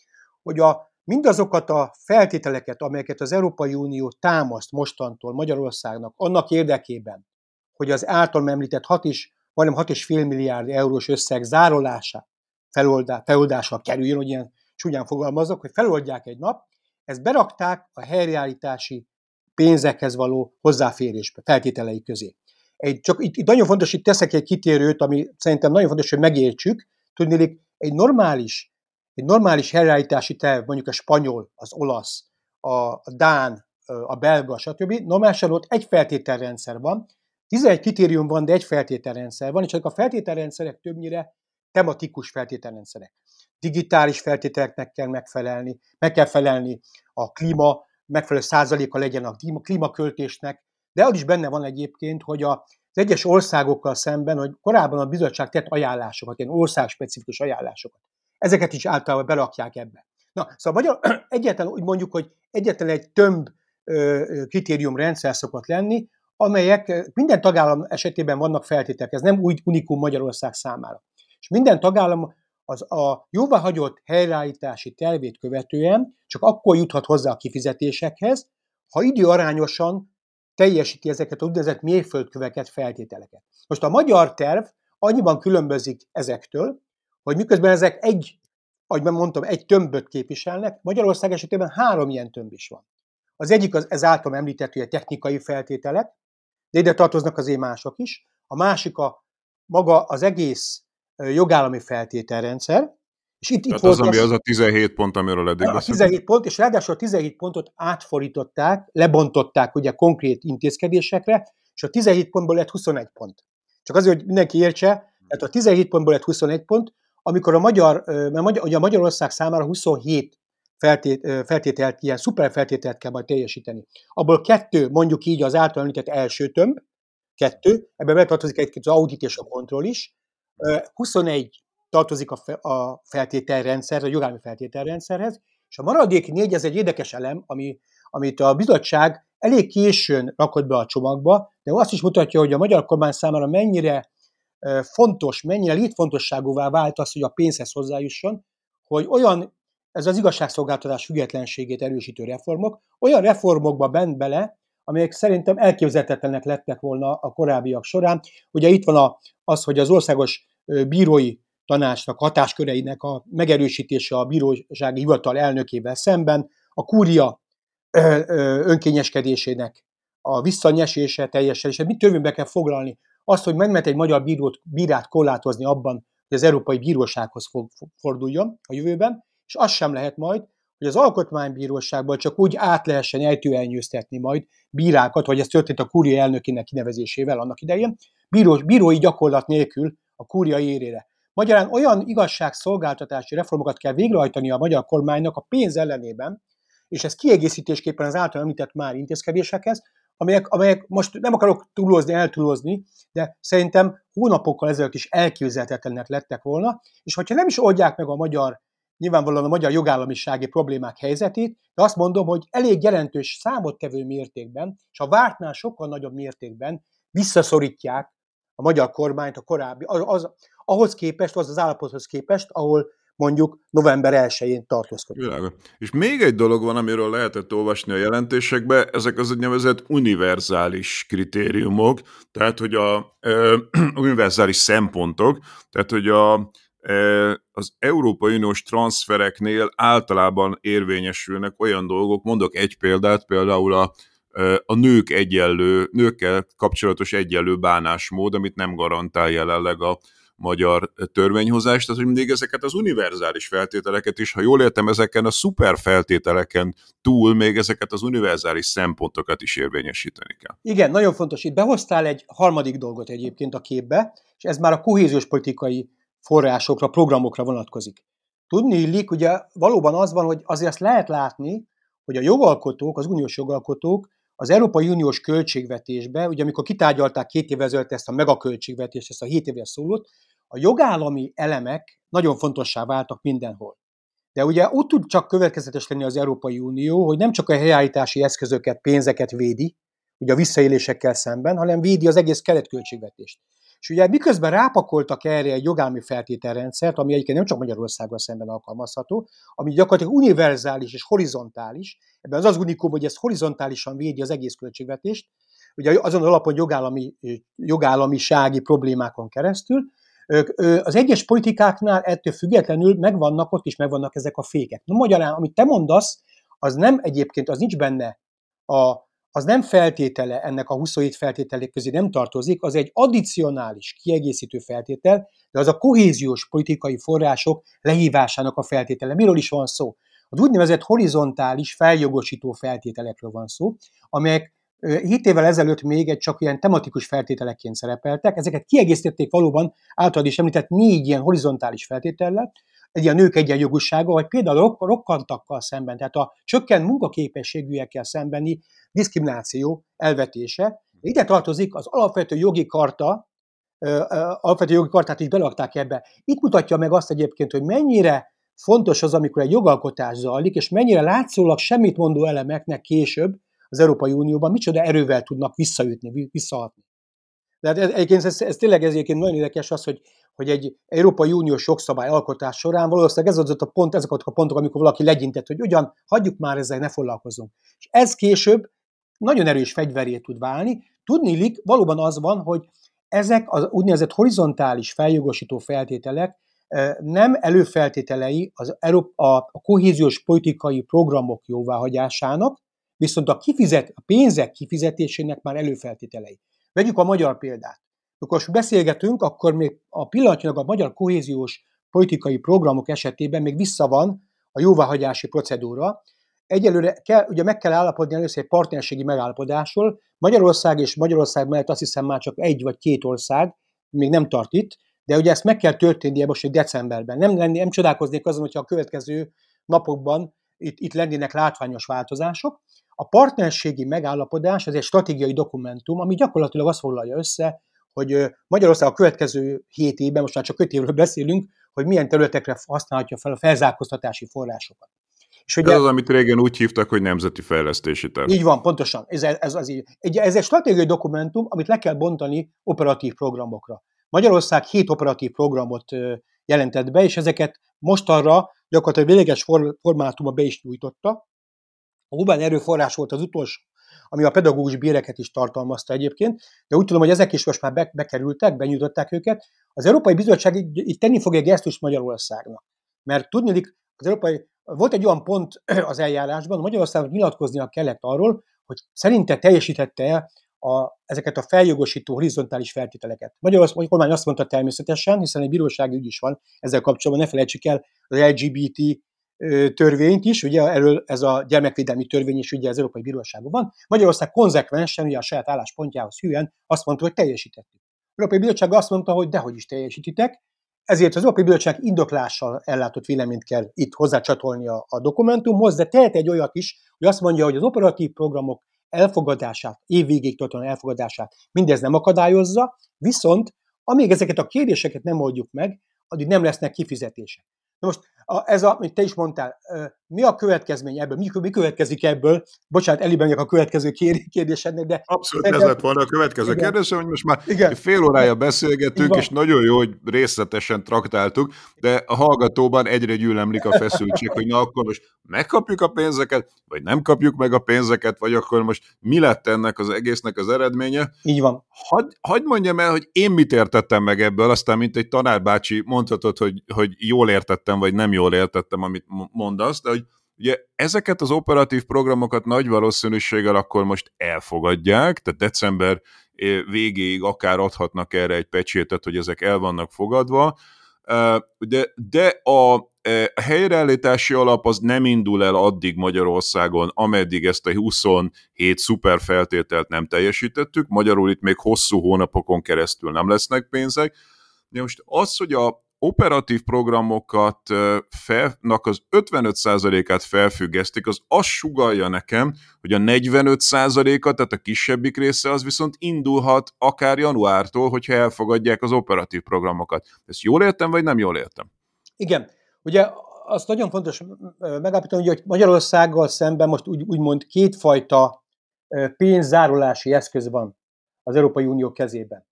hogy a, mindazokat a feltételeket, amelyeket az Európai Unió támaszt mostantól Magyarországnak annak érdekében, hogy az által említett 6 is, majdnem 6,5 milliárd eurós összeg zárolása, feloldá, feloldása kerüljön, hogy ilyen csúnyán fogalmazok, hogy feloldják egy nap, ezt berakták a helyreállítási pénzekhez való hozzáférésbe, feltételei közé. Egy, csak itt, itt nagyon fontos, itt teszek egy kitérőt, ami szerintem nagyon fontos, hogy megértsük. Tudnélik, egy normális, egy normális helyreállítási terv, mondjuk a spanyol, az olasz, a, dán, a belga, stb. Normálisan ott egy feltételrendszer van, 11 kritérium van, de egy feltételrendszer van, és ezek a feltételrendszerek többnyire tematikus feltételrendszerek. Digitális feltételeknek kell megfelelni, meg kell felelni a klíma, megfelelő százaléka legyen a klímaköltésnek, de az is benne van egyébként, hogy az egyes országokkal szemben, hogy korábban a bizottság tett ajánlásokat, ilyen országspecifikus ajánlásokat. Ezeket is általában berakják ebbe. Na, szóval magyar, [CLEARS THROAT] egyetlen úgy mondjuk, hogy egyetlen egy tömb kritériumrendszer szokott lenni, amelyek minden tagállam esetében vannak feltételek, ez nem úgy unikum Magyarország számára. És minden tagállam az a jóváhagyott helyreállítási tervét követően csak akkor juthat hozzá a kifizetésekhez, ha időarányosan teljesíti ezeket a úgynevezett mérföldköveket, feltételeket. Most a magyar terv annyiban különbözik ezektől, hogy miközben ezek egy, ahogy mondtam, egy tömböt képviselnek, Magyarország esetében három ilyen tömb is van. Az egyik az ez által említett, hogy a technikai feltételek, de ide tartoznak az én mások is. A másik a maga az egész jogállami feltételrendszer, és itt, itt volt az, ami az a 17 pont, amiről eddig A 17 pont, és ráadásul a 17 pontot átfordították, lebontották ugye konkrét intézkedésekre, és a 17 pontból lett 21 pont. Csak azért, hogy mindenki értse, tehát a 17 pontból lett 21 pont, amikor a magyar, mert ugye a Magyarország számára 27 feltét, feltételt, ilyen szuper feltételt kell majd teljesíteni. Abból kettő, mondjuk így az által említett első tömb, kettő, ebben betartozik egy az audit és a kontroll is, 21 tartozik a, fe, a feltételrendszer, a jogállami feltételrendszerhez, és a maradék négy, ez egy érdekes elem, ami, amit a bizottság elég későn rakott be a csomagba, de azt is mutatja, hogy a magyar kormány számára mennyire fontos, mennyire létfontosságúvá vált az, hogy a pénzhez hozzájusson, hogy olyan, ez az igazságszolgáltatás függetlenségét erősítő reformok, olyan reformokba bent bele, amelyek szerintem elképzelhetetlenek lettek volna a korábbiak során. Ugye itt van az, hogy az országos bírói tanácsnak hatásköreinek a megerősítése a bírósági hivatal elnökével szemben, a kúria önkényeskedésének a visszanyesése teljesen, és mit törvénybe kell foglalni? Azt, hogy meg egy magyar bírót, bírát korlátozni abban, hogy az Európai Bírósághoz fog, forduljon a jövőben, és az sem lehet majd, hogy az alkotmánybíróságból csak úgy át lehessen ejtőelnyőztetni majd bírákat, hogy ez történt a kúria elnökének kinevezésével annak idején, bíró, bírói gyakorlat nélkül a kúria érére. Magyarán olyan igazságszolgáltatási reformokat kell végrehajtani a magyar kormánynak a pénz ellenében, és ez kiegészítésképpen az által említett már intézkedésekhez, amelyek, amelyek most nem akarok túlozni, eltúlozni, de szerintem hónapokkal ezelőtt is elképzelhetetlenek lettek volna, és hogyha nem is oldják meg a magyar nyilvánvalóan a magyar jogállamisági problémák helyzetét, de azt mondom, hogy elég jelentős számottevő mértékben, és a vártnál sokkal nagyobb mértékben visszaszorítják a magyar kormányt a korábbi, az, az, ahhoz képest, az az állapothoz képest, ahol mondjuk november 1-én tartózkodik. Világos. És még egy dolog van, amiről lehetett olvasni a jelentésekbe, ezek az úgynevezett univerzális kritériumok, tehát hogy a ö, [CLEARS THROAT] univerzális szempontok, tehát hogy a, az Európai Uniós transfereknél általában érvényesülnek olyan dolgok, mondok egy példát, például a a nők egyenlő, nőkkel kapcsolatos egyenlő bánásmód, amit nem garantál jelenleg a magyar törvényhozás, tehát hogy mindig ezeket az univerzális feltételeket is, ha jól értem, ezeken a szuper feltételeken túl még ezeket az univerzális szempontokat is érvényesíteni kell. Igen, nagyon fontos. Itt behoztál egy harmadik dolgot egyébként a képbe, és ez már a kohéziós politikai forrásokra, programokra vonatkozik. Tudni illik, ugye valóban az van, hogy azért azt lehet látni, hogy a jogalkotók, az uniós jogalkotók az Európai Uniós költségvetésbe, ugye amikor kitárgyalták két évvel ezelőtt ezt a megaköltségvetést, ezt a 7 éves szólót, a jogállami elemek nagyon fontossá váltak mindenhol. De ugye úgy tud csak következetes lenni az Európai Unió, hogy nem csak a helyállítási eszközöket, pénzeket védi, ugye a visszaélésekkel szemben, hanem védi az egész keletköltségvetést. És ugye miközben rápakoltak erre egy jogállami feltételrendszert, ami egyébként nem csak Magyarországgal szemben alkalmazható, ami gyakorlatilag univerzális és horizontális, ebben az az unikum, hogy ez horizontálisan védi az egész költségvetést, ugye azon alapon jogállami, jogállamisági problémákon keresztül, az egyes politikáknál ettől függetlenül megvannak, ott is megvannak ezek a fékek. Na magyarán, amit te mondasz, az nem egyébként, az nincs benne a az nem feltétele ennek a 27 feltételek közé nem tartozik, az egy addicionális, kiegészítő feltétel, de az a kohéziós politikai források lehívásának a feltétele. Miről is van szó? Az úgynevezett horizontális, feljogosító feltételekről van szó, amelyek 7 évvel ezelőtt még egy csak ilyen tematikus feltételekként szerepeltek, ezeket kiegészítették valóban általad is említett négy ilyen horizontális feltétellel, egy ilyen nők egyenjogúsága, vagy például a rokkantakkal szemben, tehát a csökkent munkaképességűekkel szembeni diszkrimináció elvetése. Ide tartozik az alapvető jogi karta, alapvető jogi kartát is belakták ebbe. Itt mutatja meg azt egyébként, hogy mennyire fontos az, amikor egy jogalkotás zajlik, és mennyire látszólag semmit mondó elemeknek később az Európai Unióban micsoda erővel tudnak visszaütni, visszahatni. De hát egyébként ez, ez tényleg ez egyébként nagyon érdekes az, hogy, hogy egy Európai Uniós jogszabály alkotás során valószínűleg ez az a pont, ezek a pontok, amikor valaki legyintett, hogy ugyan hagyjuk már ezzel, ne foglalkozunk. És ez később nagyon erős fegyveré tud válni. Tudni illik, valóban az van, hogy ezek az úgynevezett horizontális feljogosító feltételek nem előfeltételei az Európa, a kohéziós politikai programok jóváhagyásának, viszont a, kifizet, a pénzek kifizetésének már előfeltételei. Vegyük a magyar példát. Amikor beszélgetünk, akkor még a pillanatnyilag a magyar kohéziós politikai programok esetében még vissza van a jóváhagyási procedúra. Egyelőre kell, ugye meg kell állapodni először egy partnerségi megállapodásról. Magyarország és Magyarország mellett azt hiszem már csak egy vagy két ország még nem tart itt, de ugye ezt meg kell történnie most egy decemberben. Nem, lenni, nem csodálkoznék azon, hogyha a következő napokban itt, itt lennének látványos változások. A partnerségi megállapodás, ez egy stratégiai dokumentum, ami gyakorlatilag azt foglalja össze, hogy Magyarország a következő hét évben, most már csak öt évről beszélünk, hogy milyen területekre használhatja fel a felzárkóztatási forrásokat. És ugye, ez az, amit régen úgy hívtak, hogy nemzeti fejlesztési terv. Így van, pontosan. Ez, ez, az így. Egy, ez egy stratégiai dokumentum, amit le kell bontani operatív programokra. Magyarország hét operatív programot jelentett be, és ezeket mostanra gyakorlatilag véleges formátumba be is nyújtotta. A humán erőforrás volt az utolsó, ami a pedagógus béreket is tartalmazta egyébként, de úgy tudom, hogy ezek is most már be, bekerültek, benyújtották őket. Az Európai Bizottság így tenni fog egy gesztus Magyarországnak. Mert tudni, az Európai, volt egy olyan pont az eljárásban, Magyarországnak nyilatkoznia kellett arról, hogy szerinte teljesítette el a, ezeket a feljogosító horizontális feltételeket. Magyarország a kormány azt mondta természetesen, hiszen egy bírósági ügy is van ezzel kapcsolatban, ne felejtsük el az LGBT törvényt is, ugye erről ez a gyermekvédelmi törvény is ugye az Európai Bíróságon van. Magyarország konzekvensen, ugye a saját álláspontjához hűen azt mondta, hogy teljesítettük. Az Európai Bizottság azt mondta, hogy dehogy is teljesítitek, ezért az Európai Bizottság indoklással ellátott véleményt kell itt hozzácsatolni a, a dokumentumhoz, de tehet egy olyat is, hogy azt mondja, hogy az operatív programok elfogadását, évvégéig tartóan elfogadását mindez nem akadályozza, viszont amíg ezeket a kérdéseket nem oldjuk meg, addig nem lesznek kifizetések. Na most a, ez, a, amit te is mondtál, mi a következmény ebből? Mi, mi következik ebből? Bocsánat, eliben a következő kérdésednek, de... Abszolút ez lett volna a következő igen. kérdés, hogy most már igen. fél órája beszélgetünk, és nagyon jó, hogy részletesen traktáltuk, de a hallgatóban egyre gyűlemlik a feszültség, hogy na akkor most megkapjuk a pénzeket, vagy nem kapjuk meg a pénzeket, vagy akkor most mi lett ennek az egésznek az eredménye. Így van. Hagy, hagy mondjam el, hogy én mit értettem meg ebből, aztán mint egy tanárbácsi mondhatod, hogy, hogy jól értettem, vagy nem jól értettem, amit mondasz, de hogy ugye ezeket az operatív programokat nagy valószínűséggel akkor most elfogadják, tehát december eh, végéig akár adhatnak erre egy pecsétet, hogy ezek el vannak fogadva, eh, de, de a a helyreállítási alap az nem indul el addig Magyarországon, ameddig ezt a 27 szuper feltételt nem teljesítettük, magyarul itt még hosszú hónapokon keresztül nem lesznek pénzek. De most az, hogy a operatív programokat felnak az 55%-át felfüggesztik, az azt sugalja nekem, hogy a 45%-a, tehát a kisebbik része az viszont indulhat akár januártól, hogyha elfogadják az operatív programokat. Ezt jól értem, vagy nem jól értem? Igen. Ugye azt nagyon fontos megállapítani, hogy Magyarországgal szemben most úgy, úgymond kétfajta pénzzárolási eszköz van az Európai Unió kezében.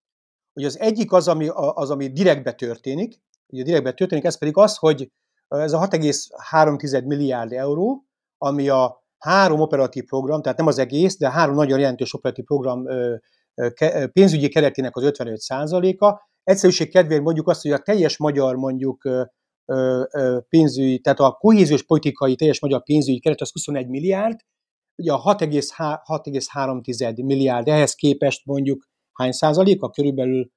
Ugye az egyik az, ami, az, ami direktbe történik, ugye direktbe történik, ez pedig az, hogy ez a 6,3 milliárd euró, ami a három operatív program, tehát nem az egész, de három nagyon jelentős operatív program pénzügyi keretének az 55 a Egyszerűség kedvéért mondjuk azt, hogy a teljes magyar mondjuk pénzügyi, tehát a kohéziós politikai teljes magyar pénzügyi keret az 21 milliárd, ugye a 6,3 milliárd ehhez képest mondjuk hány százalék, a körülbelül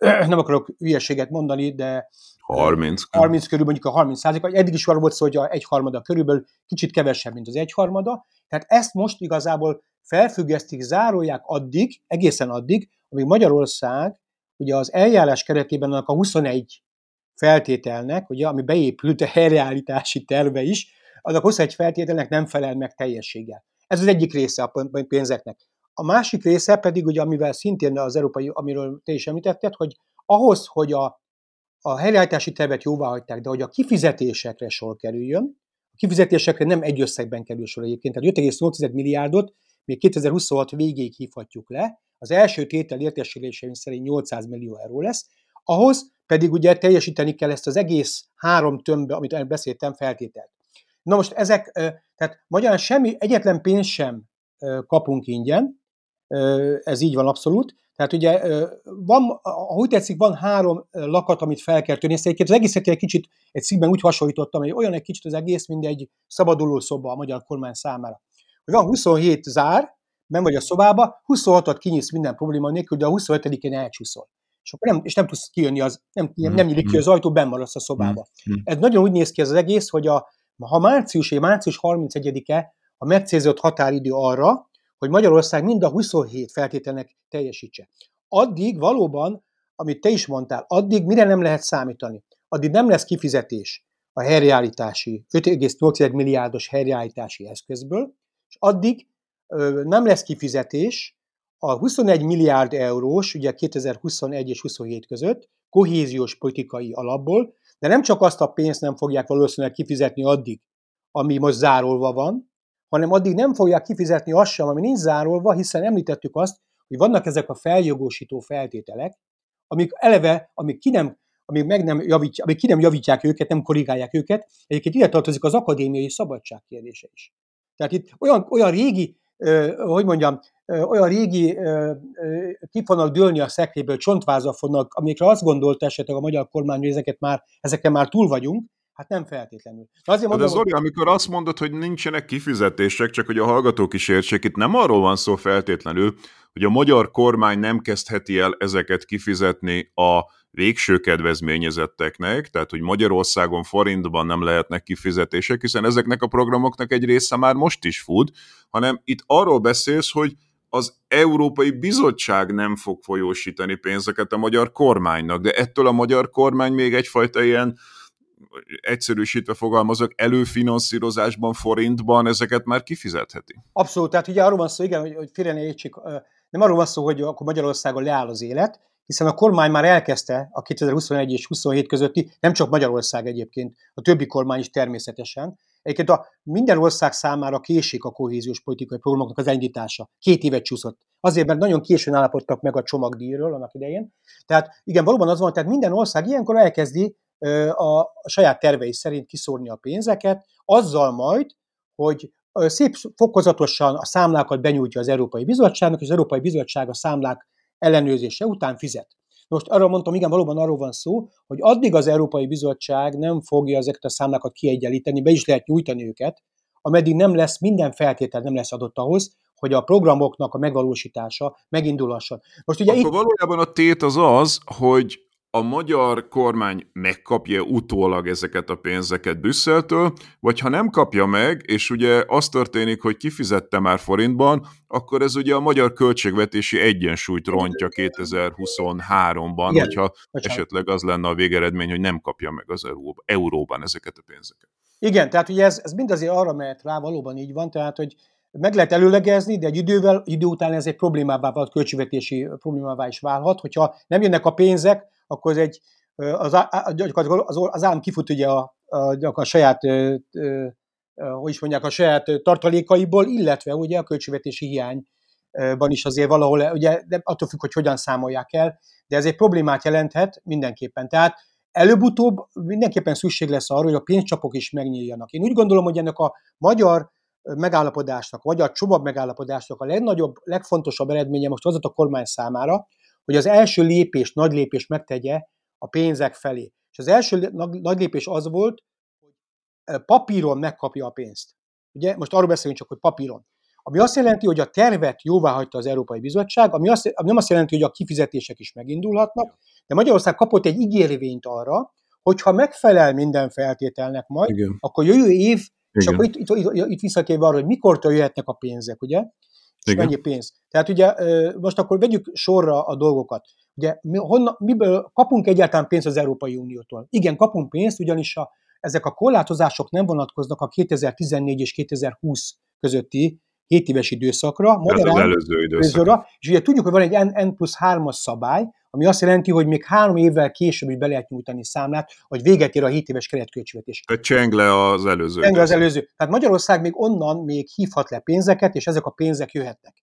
[CLEARS THROAT] nem akarok hülyeséget mondani, de 30. 30 körül mondjuk a 30 százalék, eddig is arra volt szó, hogy a egyharmada körülbelül kicsit kevesebb, mint az egyharmada, tehát ezt most igazából felfüggesztik, zárolják addig, egészen addig, amíg Magyarország ugye az eljárás keretében annak a 21 feltételnek, ugye, ami beépült a helyreállítási terve is, annak 21 feltételnek nem felel meg teljességgel. Ez az egyik része a pénzeknek. A másik része pedig, ugye, amivel szintén az európai, amiről te is említetted, hogy ahhoz, hogy a, a helyreállítási tervet jóvá hagyták, de hogy a kifizetésekre sor kerüljön, a kifizetésekre nem egy összegben kerül sor egyébként, tehát 5,8 milliárdot még 2026 végéig hívhatjuk le, az első tétel értesüléseim szerint 800 millió euró lesz, ahhoz pedig ugye teljesíteni kell ezt az egész három tömbbe, amit beszéltem, feltételt. Na most ezek, tehát magyarán semmi, egyetlen pénz sem kapunk ingyen, ez így van abszolút. Tehát ugye van, úgy tetszik, van három lakat, amit fel kell törni. Ezt az egészet egy kicsit egy szívben úgy hasonlítottam, hogy olyan egy kicsit az egész, mint egy szabaduló szoba a magyar kormány számára. Hogy van 27 zár, nem vagy a szobába, 26-ot kinyitsz minden probléma nélkül, de a 27-én elcsúszol. És akkor nem, és nem tudsz kijönni, az, nem, nem, nem nyílik ki az ajtó, benn maradsz a szobába. Ez nagyon úgy néz ki ez az egész, hogy a, ha március, március 31-e a megcélzott határidő arra, hogy Magyarország mind a 27 feltételnek teljesítse. Addig valóban, amit te is mondtál, addig mire nem lehet számítani? Addig nem lesz kifizetés a helyreállítási, 5,8 milliárdos helyreállítási eszközből, és addig ö, nem lesz kifizetés a 21 milliárd eurós, ugye 2021 és 27 között, kohéziós politikai alapból, de nem csak azt a pénzt nem fogják valószínűleg kifizetni addig, ami most zárolva van, hanem addig nem fogják kifizetni azt sem, ami nincs zárolva, hiszen említettük azt, hogy vannak ezek a feljogosító feltételek, amik eleve, amik ki nem, amik meg nem javítják, amik ki nem javítják őket, nem korrigálják őket, egyébként ide tartozik az akadémiai szabadság kérdése is. Tehát itt olyan, olyan régi, eh, hogy mondjam, eh, olyan régi eh, ki fognak dőlni a szekréből, csontvázak fognak, amikre azt gondolta esetleg a magyar kormány, hogy ezeket már, ezeken már túl vagyunk, Hát nem feltétlenül. De azért mondom, De Zoli, amikor azt mondod, hogy nincsenek kifizetések, csak hogy a hallgatók is értsék, itt nem arról van szó feltétlenül, hogy a magyar kormány nem kezdheti el ezeket kifizetni a végső kedvezményezetteknek, tehát hogy Magyarországon forintban nem lehetnek kifizetések, hiszen ezeknek a programoknak egy része már most is fut, hanem itt arról beszélsz, hogy az Európai Bizottság nem fog folyósítani pénzeket a magyar kormánynak, de ettől a magyar kormány még egyfajta ilyen egyszerűsítve fogalmazok, előfinanszírozásban, forintban ezeket már kifizetheti. Abszolút, tehát ugye arról van szó, igen, hogy, hogy értsük, nem arról van szó, hogy akkor Magyarországon leáll az élet, hiszen a kormány már elkezdte a 2021 és 27 közötti, nem csak Magyarország egyébként, a többi kormány is természetesen. Egyébként a minden ország számára késik a kohéziós politikai programoknak az elindítása. Két évet csúszott. Azért, mert nagyon későn állapodtak meg a csomagdíjról annak idején. Tehát igen, valóban az van, tehát minden ország ilyenkor elkezdi a saját tervei szerint kiszórni a pénzeket, azzal majd, hogy szép fokozatosan a számlákat benyújtja az Európai Bizottságnak, és az Európai Bizottság a számlák ellenőrzése után fizet. Most arra mondtam, igen, valóban arról van szó, hogy addig az Európai Bizottság nem fogja ezeket a számlákat kiegyenlíteni, be is lehet nyújtani őket, ameddig nem lesz, minden feltétel nem lesz adott ahhoz, hogy a programoknak a megvalósítása megindulhasson. Most ugye Akkor itt... valójában a tét az az, hogy a magyar kormány megkapja utólag ezeket a pénzeket Brüsszeltől, vagy ha nem kapja meg, és ugye az történik, hogy kifizette már forintban, akkor ez ugye a magyar költségvetési egyensúlyt rontja 2023-ban, Igen, hogyha bocsánat. esetleg az lenne a végeredmény, hogy nem kapja meg az euróban ezeket a pénzeket. Igen, tehát ugye ez, ez mind azért arra mehet rá, valóban így van, tehát hogy meg lehet előlegezni, de egy idővel, idő után ez egy problémává vált, költségvetési problémává is válhat, hogyha nem jönnek a pénzek, akkor ez egy, az, az, az állam kifut ugye a, a, a saját, hogy is mondják, a saját tartalékaiból, illetve ugye a költségvetési hiányban is azért valahol, ugye de attól függ, hogy hogyan számolják el, de ez egy problémát jelenthet mindenképpen. Tehát előbb-utóbb mindenképpen szükség lesz arra, hogy a pénzcsapok is megnyíljanak. Én úgy gondolom, hogy ennek a magyar megállapodásnak, vagy a csomag megállapodásnak a legnagyobb, legfontosabb eredménye most az a kormány számára, hogy az első lépés, nagy lépés megtegye a pénzek felé. És az első nagy lépés az volt, hogy papíron megkapja a pénzt. Ugye, most arról beszélünk csak, hogy papíron. Ami azt jelenti, hogy a tervet jóvá hagyta az Európai Bizottság, ami, azt, ami nem azt jelenti, hogy a kifizetések is megindulhatnak, de Magyarország kapott egy ígérvényt arra, hogyha megfelel minden feltételnek majd, Igen. akkor jövő év, Igen. és akkor itt, itt, itt, itt visszatérve arra, hogy mikortól jöhetnek a pénzek, ugye? Igen. mennyi pénz. Tehát ugye most akkor vegyük sorra a dolgokat. Ugye mi, honnan, miből kapunk egyáltalán pénzt az Európai Uniótól? Igen, kapunk pénzt, ugyanis a, ezek a korlátozások nem vonatkoznak a 2014 és 2020 közötti 7 éves időszakra, magyarán, az előző időszakra. És ugye tudjuk, hogy van egy N, N plusz 3-as szabály, ami azt jelenti, hogy még három évvel később is be lehet nyújtani számlát, hogy véget ér a 7 éves keretköltségvetés. Tehát cseng le az előző. Cseng le az előző. Tehát Magyarország még onnan még hívhat le pénzeket, és ezek a pénzek jöhetnek.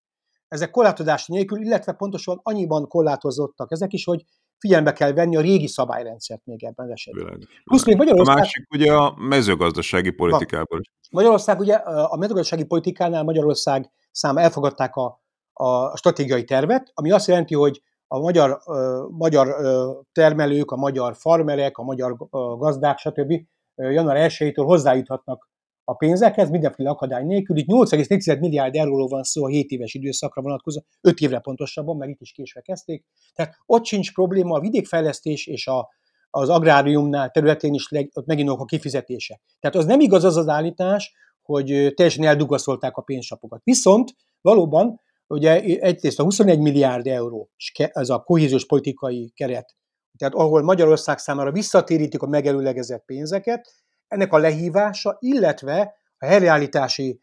Ezek korlátozás nélkül, illetve pontosan annyiban korlátozottak ezek is, hogy figyelembe kell venni a régi szabályrendszert még ebben az esetben. Világos. Plusz még Magyarország... A másik ugye a mezőgazdasági politikából. Magyarország ugye a mezőgazdasági politikánál Magyarország szám elfogadták a, a stratégiai tervet, ami azt jelenti, hogy a magyar, uh, magyar uh, termelők, a magyar farmerek, a magyar uh, gazdák, stb. január 1-től hozzájuthatnak a pénzekhez, mindenféle akadály nélkül. Itt 8,4 milliárd euróról van szó a 7 éves időszakra vonatkozó, 5 évre pontosabban, meg itt is késve kezdték. Tehát ott sincs probléma a vidékfejlesztés és a, az agráriumnál területén is leg, ott megint a kifizetése. Tehát az nem igaz az az állítás, hogy teljesen eldugaszolták a pénzsapokat. Viszont valóban ugye egyrészt a 21 milliárd euró, ez a kohéziós politikai keret, tehát ahol Magyarország számára visszatérítik a megelőlegezett pénzeket, ennek a lehívása, illetve a helyreállítási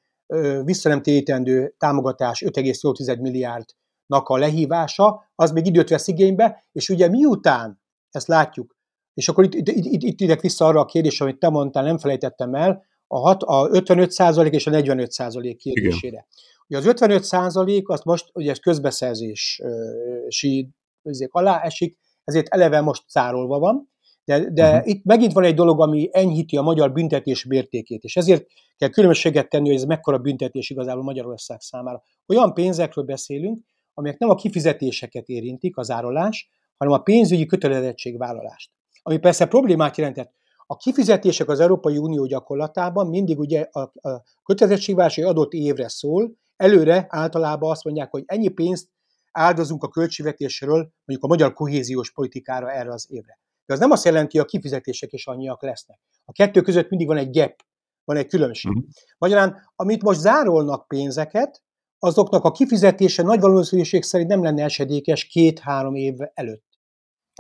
visszanemtérítendő támogatás 5,8 milliárdnak a lehívása, az még időt vesz igénybe, és ugye miután ezt látjuk, és akkor itt, itt, itt, itt idek vissza arra a kérdésre, amit te mondtál, nem felejtettem el, a, hat, a 55% és a 45% kérdésére. Igen. Ugye az 55 százalék, azt most ugye ez közbeszerzési alá esik, ezért eleve most szárolva van, de, de uh-huh. itt megint van egy dolog, ami enyhíti a magyar büntetés mértékét, és ezért kell különbséget tenni, hogy ez mekkora büntetés igazából Magyarország számára. Olyan pénzekről beszélünk, amelyek nem a kifizetéseket érintik, az árolás, hanem a pénzügyi kötelezettségvállalást. Ami persze problémát jelentett. A kifizetések az Európai Unió gyakorlatában mindig ugye a, a kötelezettségvállalás adott évre szól, előre általában azt mondják, hogy ennyi pénzt áldozunk a költségvetésről, mondjuk a magyar kohéziós politikára erre az évre. De az nem azt jelenti, hogy a kifizetések is annyiak lesznek. A kettő között mindig van egy gap, van egy különbség. Uh-huh. Magyarán, amit most zárolnak pénzeket, azoknak a kifizetése nagy valószínűség szerint nem lenne esedékes két-három év előtt.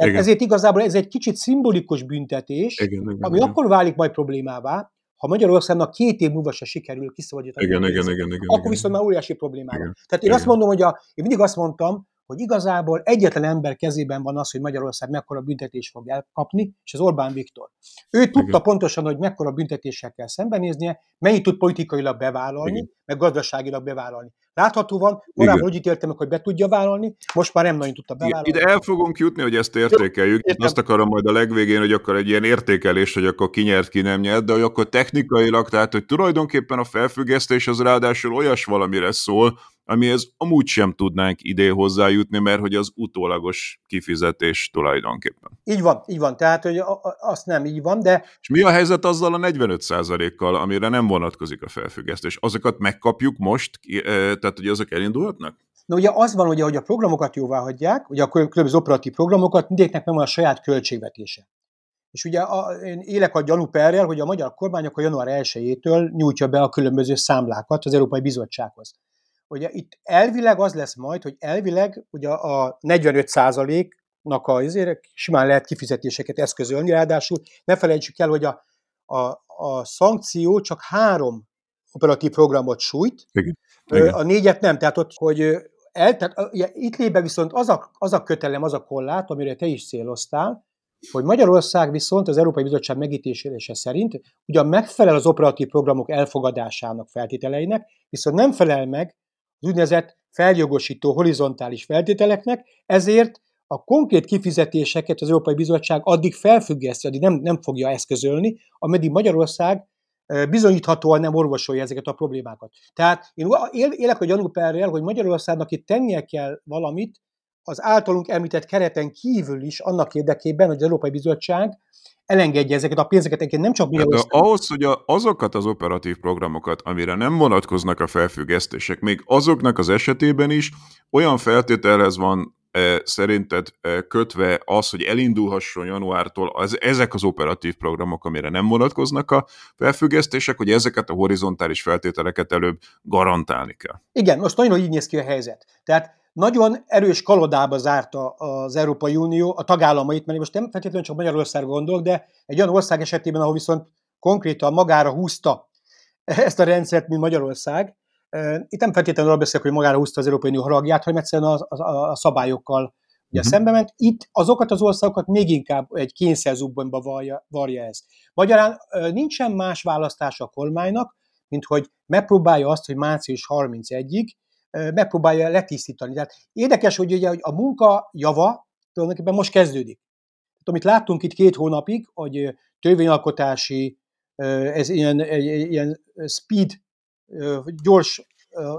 Igen. Ezért igazából ez egy kicsit szimbolikus büntetés, igen, igen, ami igen. akkor válik majd problémává, ha Magyarországnak két év múlva se sikerül kiszabadítani, igen, igen, igen, igen, akkor viszont már óriási problémá van. Tehát én igen. azt mondom, hogy a, én mindig azt mondtam, hogy igazából egyetlen ember kezében van az, hogy Magyarország mekkora büntetés fog elkapni, és az Orbán Viktor. Ő tudta Igen. pontosan, hogy mekkora büntetéssel kell szembenéznie, mennyit tud politikailag bevállalni, Igen. meg gazdaságilag bevállalni. Láthatóan, korábban úgy ítéltem hogy be tudja vállalni, most már nem nagyon tudta bevállalni. Ide el fogunk jutni, hogy ezt értékeljük. Jó, Azt akarom majd a legvégén, hogy akkor egy ilyen értékelés, hogy akkor ki nyert, ki nem nyert, de hogy akkor technikailag, tehát hogy tulajdonképpen a felfüggesztés az ráadásul olyas valamire szól, amihez amúgy sem tudnánk idén hozzájutni, mert hogy az utólagos kifizetés tulajdonképpen. Így van, így van, tehát hogy azt nem így van, de... És mi a helyzet azzal a 45%-kal, amire nem vonatkozik a felfüggesztés? Azokat megkapjuk most, e, tehát hogy azok elindulhatnak? Na ugye az van, ugye, hogy a programokat jóvá hagyják, ugye a különböző operatív programokat mindegyiknek nem van a saját költségvetése. És ugye a, én élek a gyanúperrel, hogy a magyar kormány akkor január 1-től nyújtja be a különböző számlákat az Európai Bizottsághoz. Ugye itt elvileg az lesz majd, hogy elvileg ugye a 45 nak a azért simán lehet kifizetéseket eszközölni, ráadásul ne felejtsük el, hogy a, a, a szankció csak három operatív programot sújt, Igen. Igen. a négyet nem, tehát ott, hogy el, tehát ugye, itt lébe viszont az a, az a kötelem, az a kollát, amire te is céloztál, hogy Magyarország viszont az Európai Bizottság megítélése szerint ugyan megfelel az operatív programok elfogadásának feltételeinek, viszont nem felel meg az úgynevezett feljogosító horizontális feltételeknek, ezért a konkrét kifizetéseket az Európai Bizottság addig felfüggeszti, addig nem, nem fogja eszközölni, ameddig Magyarország bizonyíthatóan nem orvosolja ezeket a problémákat. Tehát én élek a gyanúperrel, hogy Magyarországnak itt tennie kell valamit az általunk említett kereten kívül is annak érdekében, hogy az Európai Bizottság elengedje ezeket a pénzeket, egyébként nem csak mi. Hát, ahhoz, hogy a, azokat az operatív programokat, amire nem vonatkoznak a felfüggesztések, még azoknak az esetében is olyan feltételhez van e, szerinted e, kötve az, hogy elindulhasson januártól az, ezek az operatív programok, amire nem vonatkoznak a felfüggesztések, hogy ezeket a horizontális feltételeket előbb garantálni kell. Igen, most nagyon így néz ki a helyzet. Tehát nagyon erős kalodába zárta az Európai Unió a tagállamait, mert most nem feltétlenül csak Magyarországra gondolok, de egy olyan ország esetében, ahol viszont konkrétan magára húzta ezt a rendszert, mint Magyarország, itt nem feltétlenül arra beszélek, hogy magára húzta az Európai Unió haragját, hanem egyszerűen a, a, a szabályokkal ugye uh-huh. szembe ment. Itt azokat az országokat még inkább egy kényszerzubbonyba varja, varja ez. Magyarán nincsen más választása a kormánynak, mint hogy megpróbálja azt, hogy március 31-ig megpróbálja letisztítani. Tehát érdekes, hogy ugye a munka java tulajdonképpen most kezdődik. Amit láttunk itt két hónapig, hogy törvényalkotási, ez ilyen, ilyen speed, gyors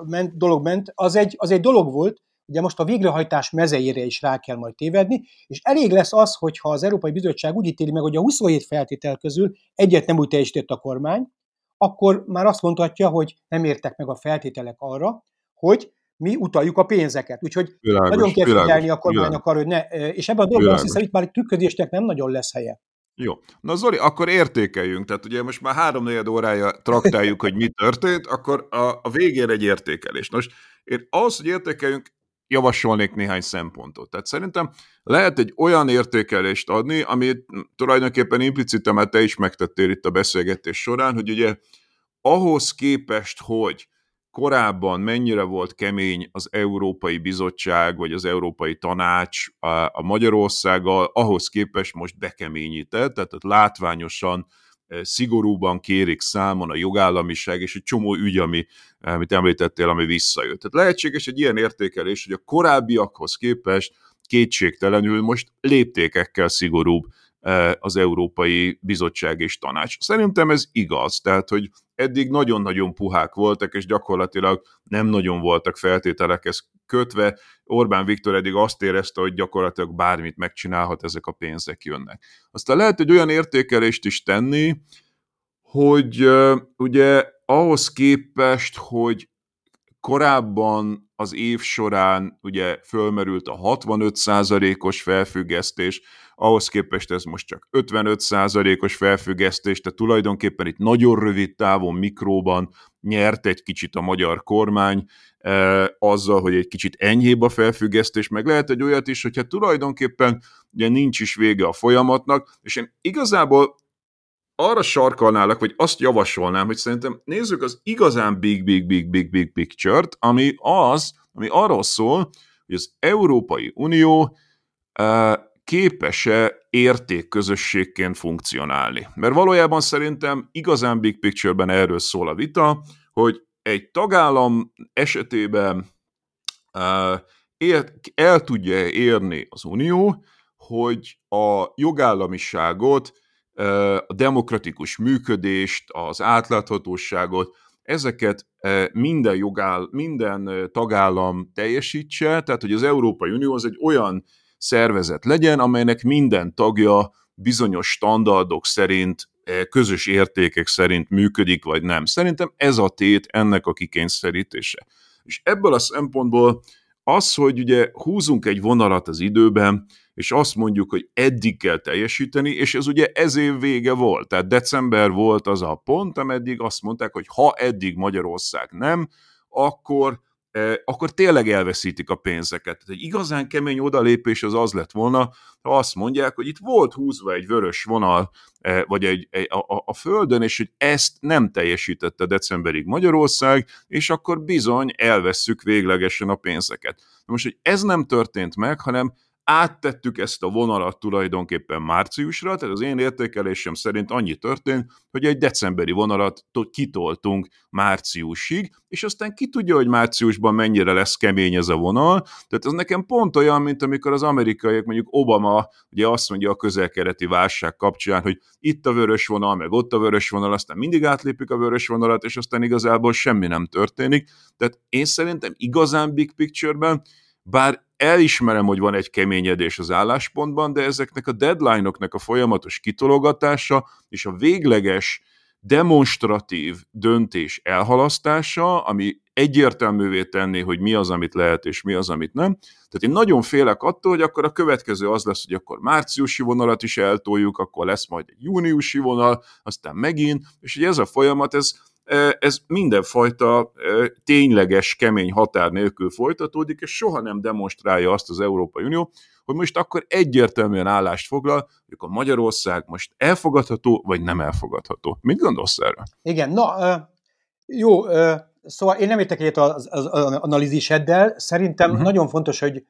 ment, dolog ment, az egy, az egy dolog volt, ugye most a végrehajtás mezeire is rá kell majd tévedni, és elég lesz az, hogyha az Európai Bizottság úgy ítéli meg, hogy a 27 feltétel közül egyet nem úgy teljesített a kormány, akkor már azt mondhatja, hogy nem értek meg a feltételek arra, hogy mi utaljuk a pénzeket. Úgyhogy világos, nagyon kell figyelni világos, a kormánynak arra, hogy ne, és ebben a dologban azt hiszem, itt már tükrözésnek nem nagyon lesz helye. Jó. Na Zoli, akkor értékeljünk. Tehát ugye most már három órája traktáljuk, hogy mi történt, akkor a, a végén egy értékelés. Most én ahhoz, hogy értékeljünk, javasolnék néhány szempontot. Tehát szerintem lehet egy olyan értékelést adni, amit tulajdonképpen implicite, mert te is megtettél itt a beszélgetés során, hogy ugye ahhoz képest, hogy korábban mennyire volt kemény az Európai Bizottság vagy az Európai Tanács a, Magyarországgal, ahhoz képest most bekeményített, tehát látványosan eh, szigorúban kérik számon a jogállamiság és egy csomó ügy, ami, amit említettél, ami visszajött. Tehát lehetséges egy ilyen értékelés, hogy a korábbiakhoz képest kétségtelenül most léptékekkel szigorúbb az Európai Bizottság és Tanács. Szerintem ez igaz, tehát hogy eddig nagyon-nagyon puhák voltak, és gyakorlatilag nem nagyon voltak feltételekhez kötve. Orbán Viktor eddig azt érezte, hogy gyakorlatilag bármit megcsinálhat, ezek a pénzek jönnek. Aztán lehet egy olyan értékelést is tenni, hogy ugye ahhoz képest, hogy korábban az év során ugye fölmerült a 65%-os felfüggesztés, ahhoz képest ez most csak 55%-os felfüggesztés, tehát tulajdonképpen itt nagyon rövid távon mikróban nyert egy kicsit a magyar kormány, e, azzal, hogy egy kicsit enyhébb a felfüggesztés, meg lehet egy olyat is, hogyha tulajdonképpen ugye nincs is vége a folyamatnak, és én igazából arra sarkalnálak, vagy azt javasolnám, hogy szerintem nézzük az igazán big, big, big, big, big picture-t, ami az, ami arról szól, hogy az Európai Unió képes-e értékközösségként funkcionálni. Mert valójában szerintem igazán big picture-ben erről szól a vita, hogy egy tagállam esetében el tudja érni az Unió, hogy a jogállamiságot, a demokratikus működést, az átláthatóságot, ezeket minden, jogáll, minden tagállam teljesítse, tehát hogy az Európai Unió az egy olyan szervezet legyen, amelynek minden tagja bizonyos standardok szerint, közös értékek szerint működik, vagy nem. Szerintem ez a tét ennek a kikényszerítése. És ebből a szempontból az, hogy ugye húzunk egy vonalat az időben, és azt mondjuk, hogy eddig kell teljesíteni, és ez ugye ez év vége volt, tehát december volt az a pont, ameddig azt mondták, hogy ha eddig Magyarország nem, akkor akkor tényleg elveszítik a pénzeket. Tehát egy igazán kemény odalépés az az lett volna, ha azt mondják, hogy itt volt húzva egy vörös vonal, vagy egy, egy a, a, földön, és hogy ezt nem teljesítette decemberig Magyarország, és akkor bizony elvesszük véglegesen a pénzeket. most, hogy ez nem történt meg, hanem áttettük ezt a vonalat tulajdonképpen márciusra, tehát az én értékelésem szerint annyi történt, hogy egy decemberi vonalat kitoltunk márciusig, és aztán ki tudja, hogy márciusban mennyire lesz kemény ez a vonal, tehát ez nekem pont olyan, mint amikor az amerikaiak, mondjuk Obama ugye azt mondja a közelkereti válság kapcsán, hogy itt a vörös vonal, meg ott a vörös vonal, aztán mindig átlépik a vörös vonalat, és aztán igazából semmi nem történik. Tehát én szerintem igazán big picture-ben bár elismerem, hogy van egy keményedés az álláspontban, de ezeknek a deadline-oknak a folyamatos kitologatása és a végleges demonstratív döntés elhalasztása, ami egyértelművé tenné, hogy mi az, amit lehet, és mi az, amit nem. Tehát én nagyon félek attól, hogy akkor a következő az lesz, hogy akkor márciusi vonalat is eltoljuk, akkor lesz majd egy júniusi vonal, aztán megint, és hogy ez a folyamat, ez ez mindenfajta tényleges, kemény határ nélkül folytatódik, és soha nem demonstrálja azt az Európai Unió, hogy most akkor egyértelműen állást foglal, hogy a Magyarország most elfogadható, vagy nem elfogadható. Mit gondolsz erről? Igen, na, jó, szóval én nem értek egyet az, az, az analíziseddel, szerintem uh-huh. nagyon fontos, hogy,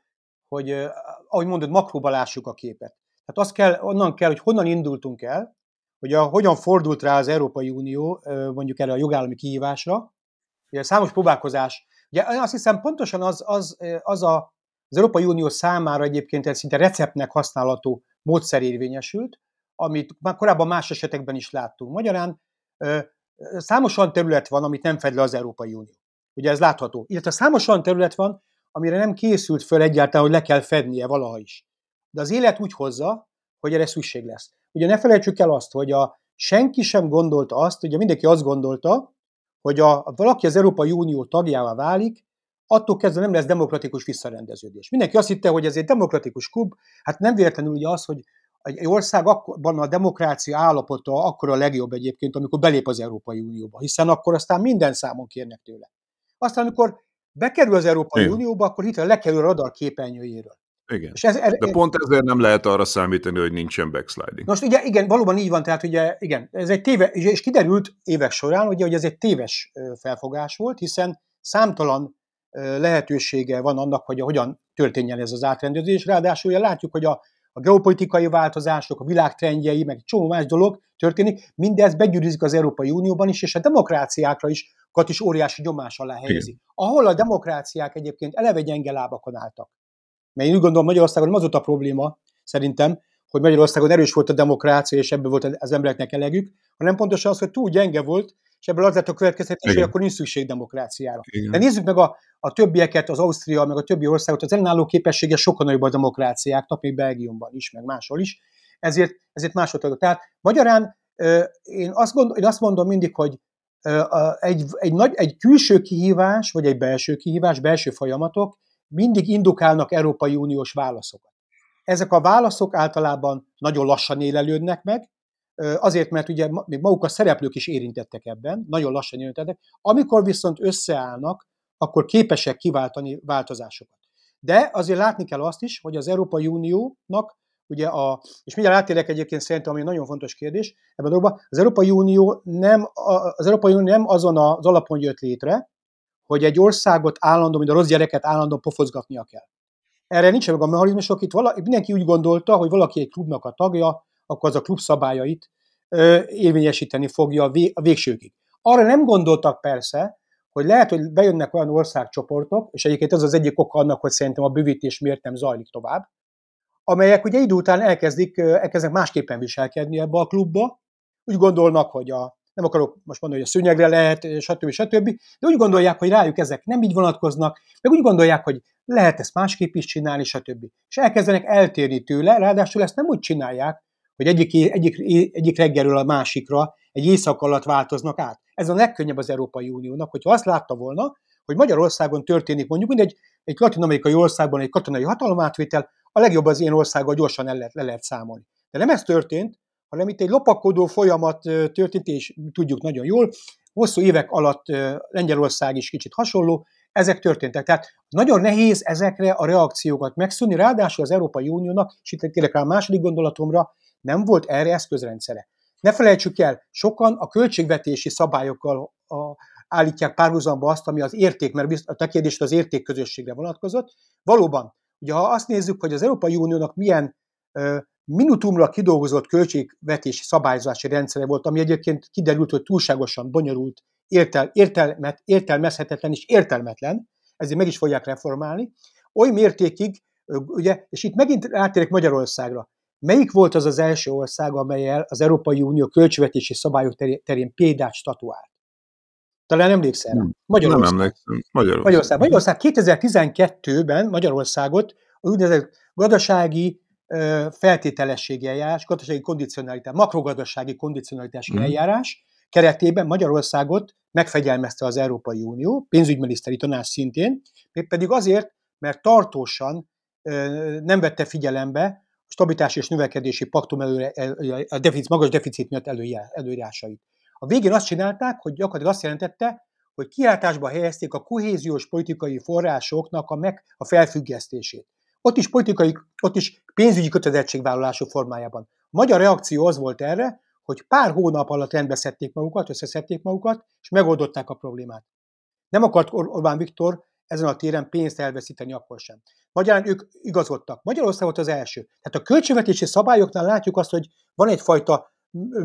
hogy ahogy mondod, makróba lássuk a képet. Tehát az kell, onnan kell, hogy honnan indultunk el, hogy a, hogyan fordult rá az Európai Unió mondjuk erre a jogállami kihívásra. Ugye számos próbálkozás. Ugye azt hiszem pontosan az, az, az a, az Európai Unió számára egyébként egy szinte receptnek használható módszer érvényesült, amit már korábban más esetekben is láttunk. Magyarán számos olyan terület van, amit nem fed le az Európai Unió. Ugye ez látható. Illetve számos olyan terület van, amire nem készült föl egyáltalán, hogy le kell fednie valaha is. De az élet úgy hozza, hogy erre szükség lesz. Ugye ne felejtsük el azt, hogy a, senki sem gondolta azt, ugye mindenki azt gondolta, hogy a, a valaki az Európai Unió tagjává válik, attól kezdve nem lesz demokratikus visszarendeződés. Mindenki azt hitte, hogy ez egy demokratikus klub, hát nem véletlenül ugye az, hogy egy ország akkorban a demokrácia állapota akkor a legjobb egyébként, amikor belép az Európai Unióba, hiszen akkor aztán minden számon kérnek tőle. Aztán, amikor bekerül az Európai Igen. Unióba, akkor itt lekerül a radar képernyőjéről. Igen. És ez, er, De pont ezért nem lehet arra számítani, hogy nincsen backsliding. Most ugye igen, valóban így van, tehát ugye igen, ez egy téve, és kiderült évek során, ugye, hogy ez egy téves felfogás volt, hiszen számtalan lehetősége van annak, hogy hogyan történjen ez az átrendezés. Ráadásul ugye látjuk, hogy a, a geopolitikai változások, a világ trendjei, meg csomó más dolog történik, mindez begyűrűzik az Európai Unióban is, és a demokráciákra is, is óriási nyomás alá helyezi. Igen. Ahol a demokráciák egyébként eleve gyenge lábakon álltak. Mert én úgy gondolom, Magyarországon nem az volt a probléma, szerintem, hogy Magyarországon erős volt a demokrácia, és ebből volt az embereknek elegük, hanem pontosan az, hogy túl gyenge volt, és ebből az lett a következtetés, hogy akkor nincs szükség demokráciára. Igen. De nézzük meg a, a többieket, az Ausztria, meg a többi országot, az ellenálló képessége sokkal nagyobb a demokráciáknak, még Belgiumban is, meg máshol is. Ezért, ezért másodszor. Tehát magyarán én azt, gondol, én azt mondom mindig, hogy egy, egy, nagy, egy külső kihívás, vagy egy belső kihívás, belső folyamatok mindig indukálnak Európai Uniós válaszokat. Ezek a válaszok általában nagyon lassan élelődnek meg, azért, mert ugye még maguk a szereplők is érintettek ebben, nagyon lassan érintettek. Amikor viszont összeállnak, akkor képesek kiváltani változásokat. De azért látni kell azt is, hogy az Európai Uniónak, ugye a, és mindjárt átérek egyébként szerintem, ami nagyon fontos kérdés ebben a dologban, az Európai Unió nem, az Európai Unió nem azon az alapon jött létre, hogy egy országot állandó, mint a rossz gyereket állandóan pofozgatnia kell. Erre nincs meg a mechanizmusok, itt vala, mindenki úgy gondolta, hogy valaki egy klubnak a tagja, akkor az a klub szabályait ö, érvényesíteni fogja a, vé, a végsőkig. Arra nem gondoltak persze, hogy lehet, hogy bejönnek olyan országcsoportok, és egyébként ez az egyik oka annak, hogy szerintem a bővítés miért nem zajlik tovább, amelyek ugye idő után elkezdik, elkezdenek másképpen viselkedni ebbe a klubba, úgy gondolnak, hogy a, nem akarok most mondani, hogy a szőnyegre lehet, stb. stb., de úgy gondolják, hogy rájuk ezek nem így vonatkoznak, meg úgy gondolják, hogy lehet ezt másképp is csinálni, stb. És elkezdenek eltérni tőle, ráadásul ezt nem úgy csinálják, hogy egyik, egyik, egyik reggelről a másikra egy éjszak alatt változnak át. Ez a legkönnyebb az Európai Uniónak, hogyha azt látta volna, hogy Magyarországon történik mondjuk mindegy, egy latin-amerikai országban egy katonai hatalomátvétel, a legjobb az ilyen országgal gyorsan le lehet, le lehet számolni. De nem ez történt, hanem itt egy lopakodó folyamat történt, és tudjuk nagyon jól, hosszú évek alatt Lengyelország is kicsit hasonló, ezek történtek. Tehát nagyon nehéz ezekre a reakciókat megszűnni, ráadásul az Európai Uniónak, és itt tényleg rá a második gondolatomra, nem volt erre eszközrendszere. Ne felejtsük el, sokan a költségvetési szabályokkal a, állítják párhuzamba azt, ami az érték, mert a te kérdés az értékközösségre vonatkozott. Valóban, ugye ha azt nézzük, hogy az Európai Uniónak milyen ö, minutumra kidolgozott költségvetési szabályozási rendszere volt, ami egyébként kiderült, hogy túlságosan bonyolult, értel, értelmet, értelmezhetetlen és értelmetlen, ezért meg is fogják reformálni, oly mértékig, ugye, és itt megint rátérek Magyarországra, Melyik volt az az első ország, amelyel az Európai Unió költségvetési szabályok terén példát statuált? Talán emlékszel rá? Magyarország. Nem emlékszem. Magyarország. Magyarország. Magyarország 2012-ben Magyarországot az úgynevezett gazdasági feltételességi eljárás, gazdasági kondicionalitás, makrogazdasági kondicionalitási hmm. eljárás keretében Magyarországot megfegyelmezte az Európai Unió, pénzügyminiszteri tanács szintén, pedig azért, mert tartósan nem vette figyelembe stabilitási és növekedési paktum előre, a deficit, magas deficit miatt előírásait. A végén azt csinálták, hogy gyakorlatilag azt jelentette, hogy kiáltásba helyezték a kohéziós politikai forrásoknak a, meg, a felfüggesztését. Ott is politikai, ott is pénzügyi kötelezettségvállalások formájában. A magyar reakció az volt erre, hogy pár hónap alatt rendbeszedték magukat, összeszedték magukat, és megoldották a problémát. Nem akart Orbán Viktor ezen a téren pénzt elveszíteni akkor sem. Magyarán ők igazodtak. Magyarország volt az első. Tehát a költségvetési szabályoknál látjuk azt, hogy van egyfajta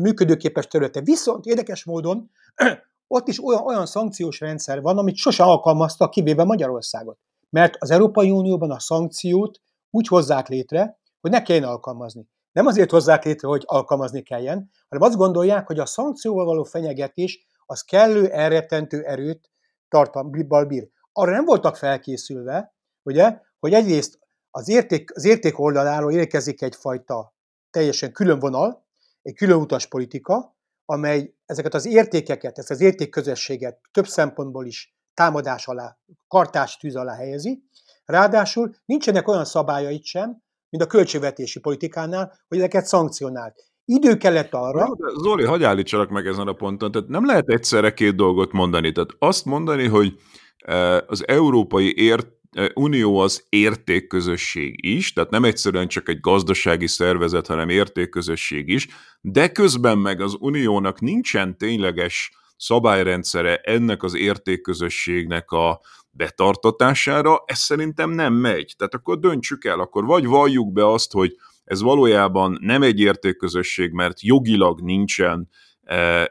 működőképes területe. Viszont érdekes módon [CLEARS THROAT] ott is olyan, olyan szankciós rendszer van, amit sose alkalmaztak, kivéve Magyarországot. Mert az Európai Unióban a szankciót úgy hozzák létre, hogy ne kelljen alkalmazni. Nem azért hozzák létre, hogy alkalmazni kelljen, hanem azt gondolják, hogy a szankcióval való fenyegetés az kellő elrettentő erőt tartalmával bír. Arra nem voltak felkészülve, ugye, hogy egyrészt az érték, az érték oldaláról érkezik egyfajta teljesen külön vonal, egy külön utas politika, amely ezeket az értékeket, ezt az értékközösséget több szempontból is támadás alá, kartás tűz alá helyezi. Ráadásul nincsenek olyan szabályait sem, mint a költségvetési politikánál, hogy ezeket szankcionált. Idő kellett arra... Zoli, hagyj állítsalak meg ezen a ponton. Tehát nem lehet egyszerre két dolgot mondani. Tehát azt mondani, hogy eh, az európai ért Unió az értékközösség is, tehát nem egyszerűen csak egy gazdasági szervezet, hanem értékközösség is, de közben meg az Uniónak nincsen tényleges szabályrendszere ennek az értékközösségnek a betartatására, ez szerintem nem megy. Tehát akkor döntsük el, akkor vagy valljuk be azt, hogy ez valójában nem egy értékközösség, mert jogilag nincsen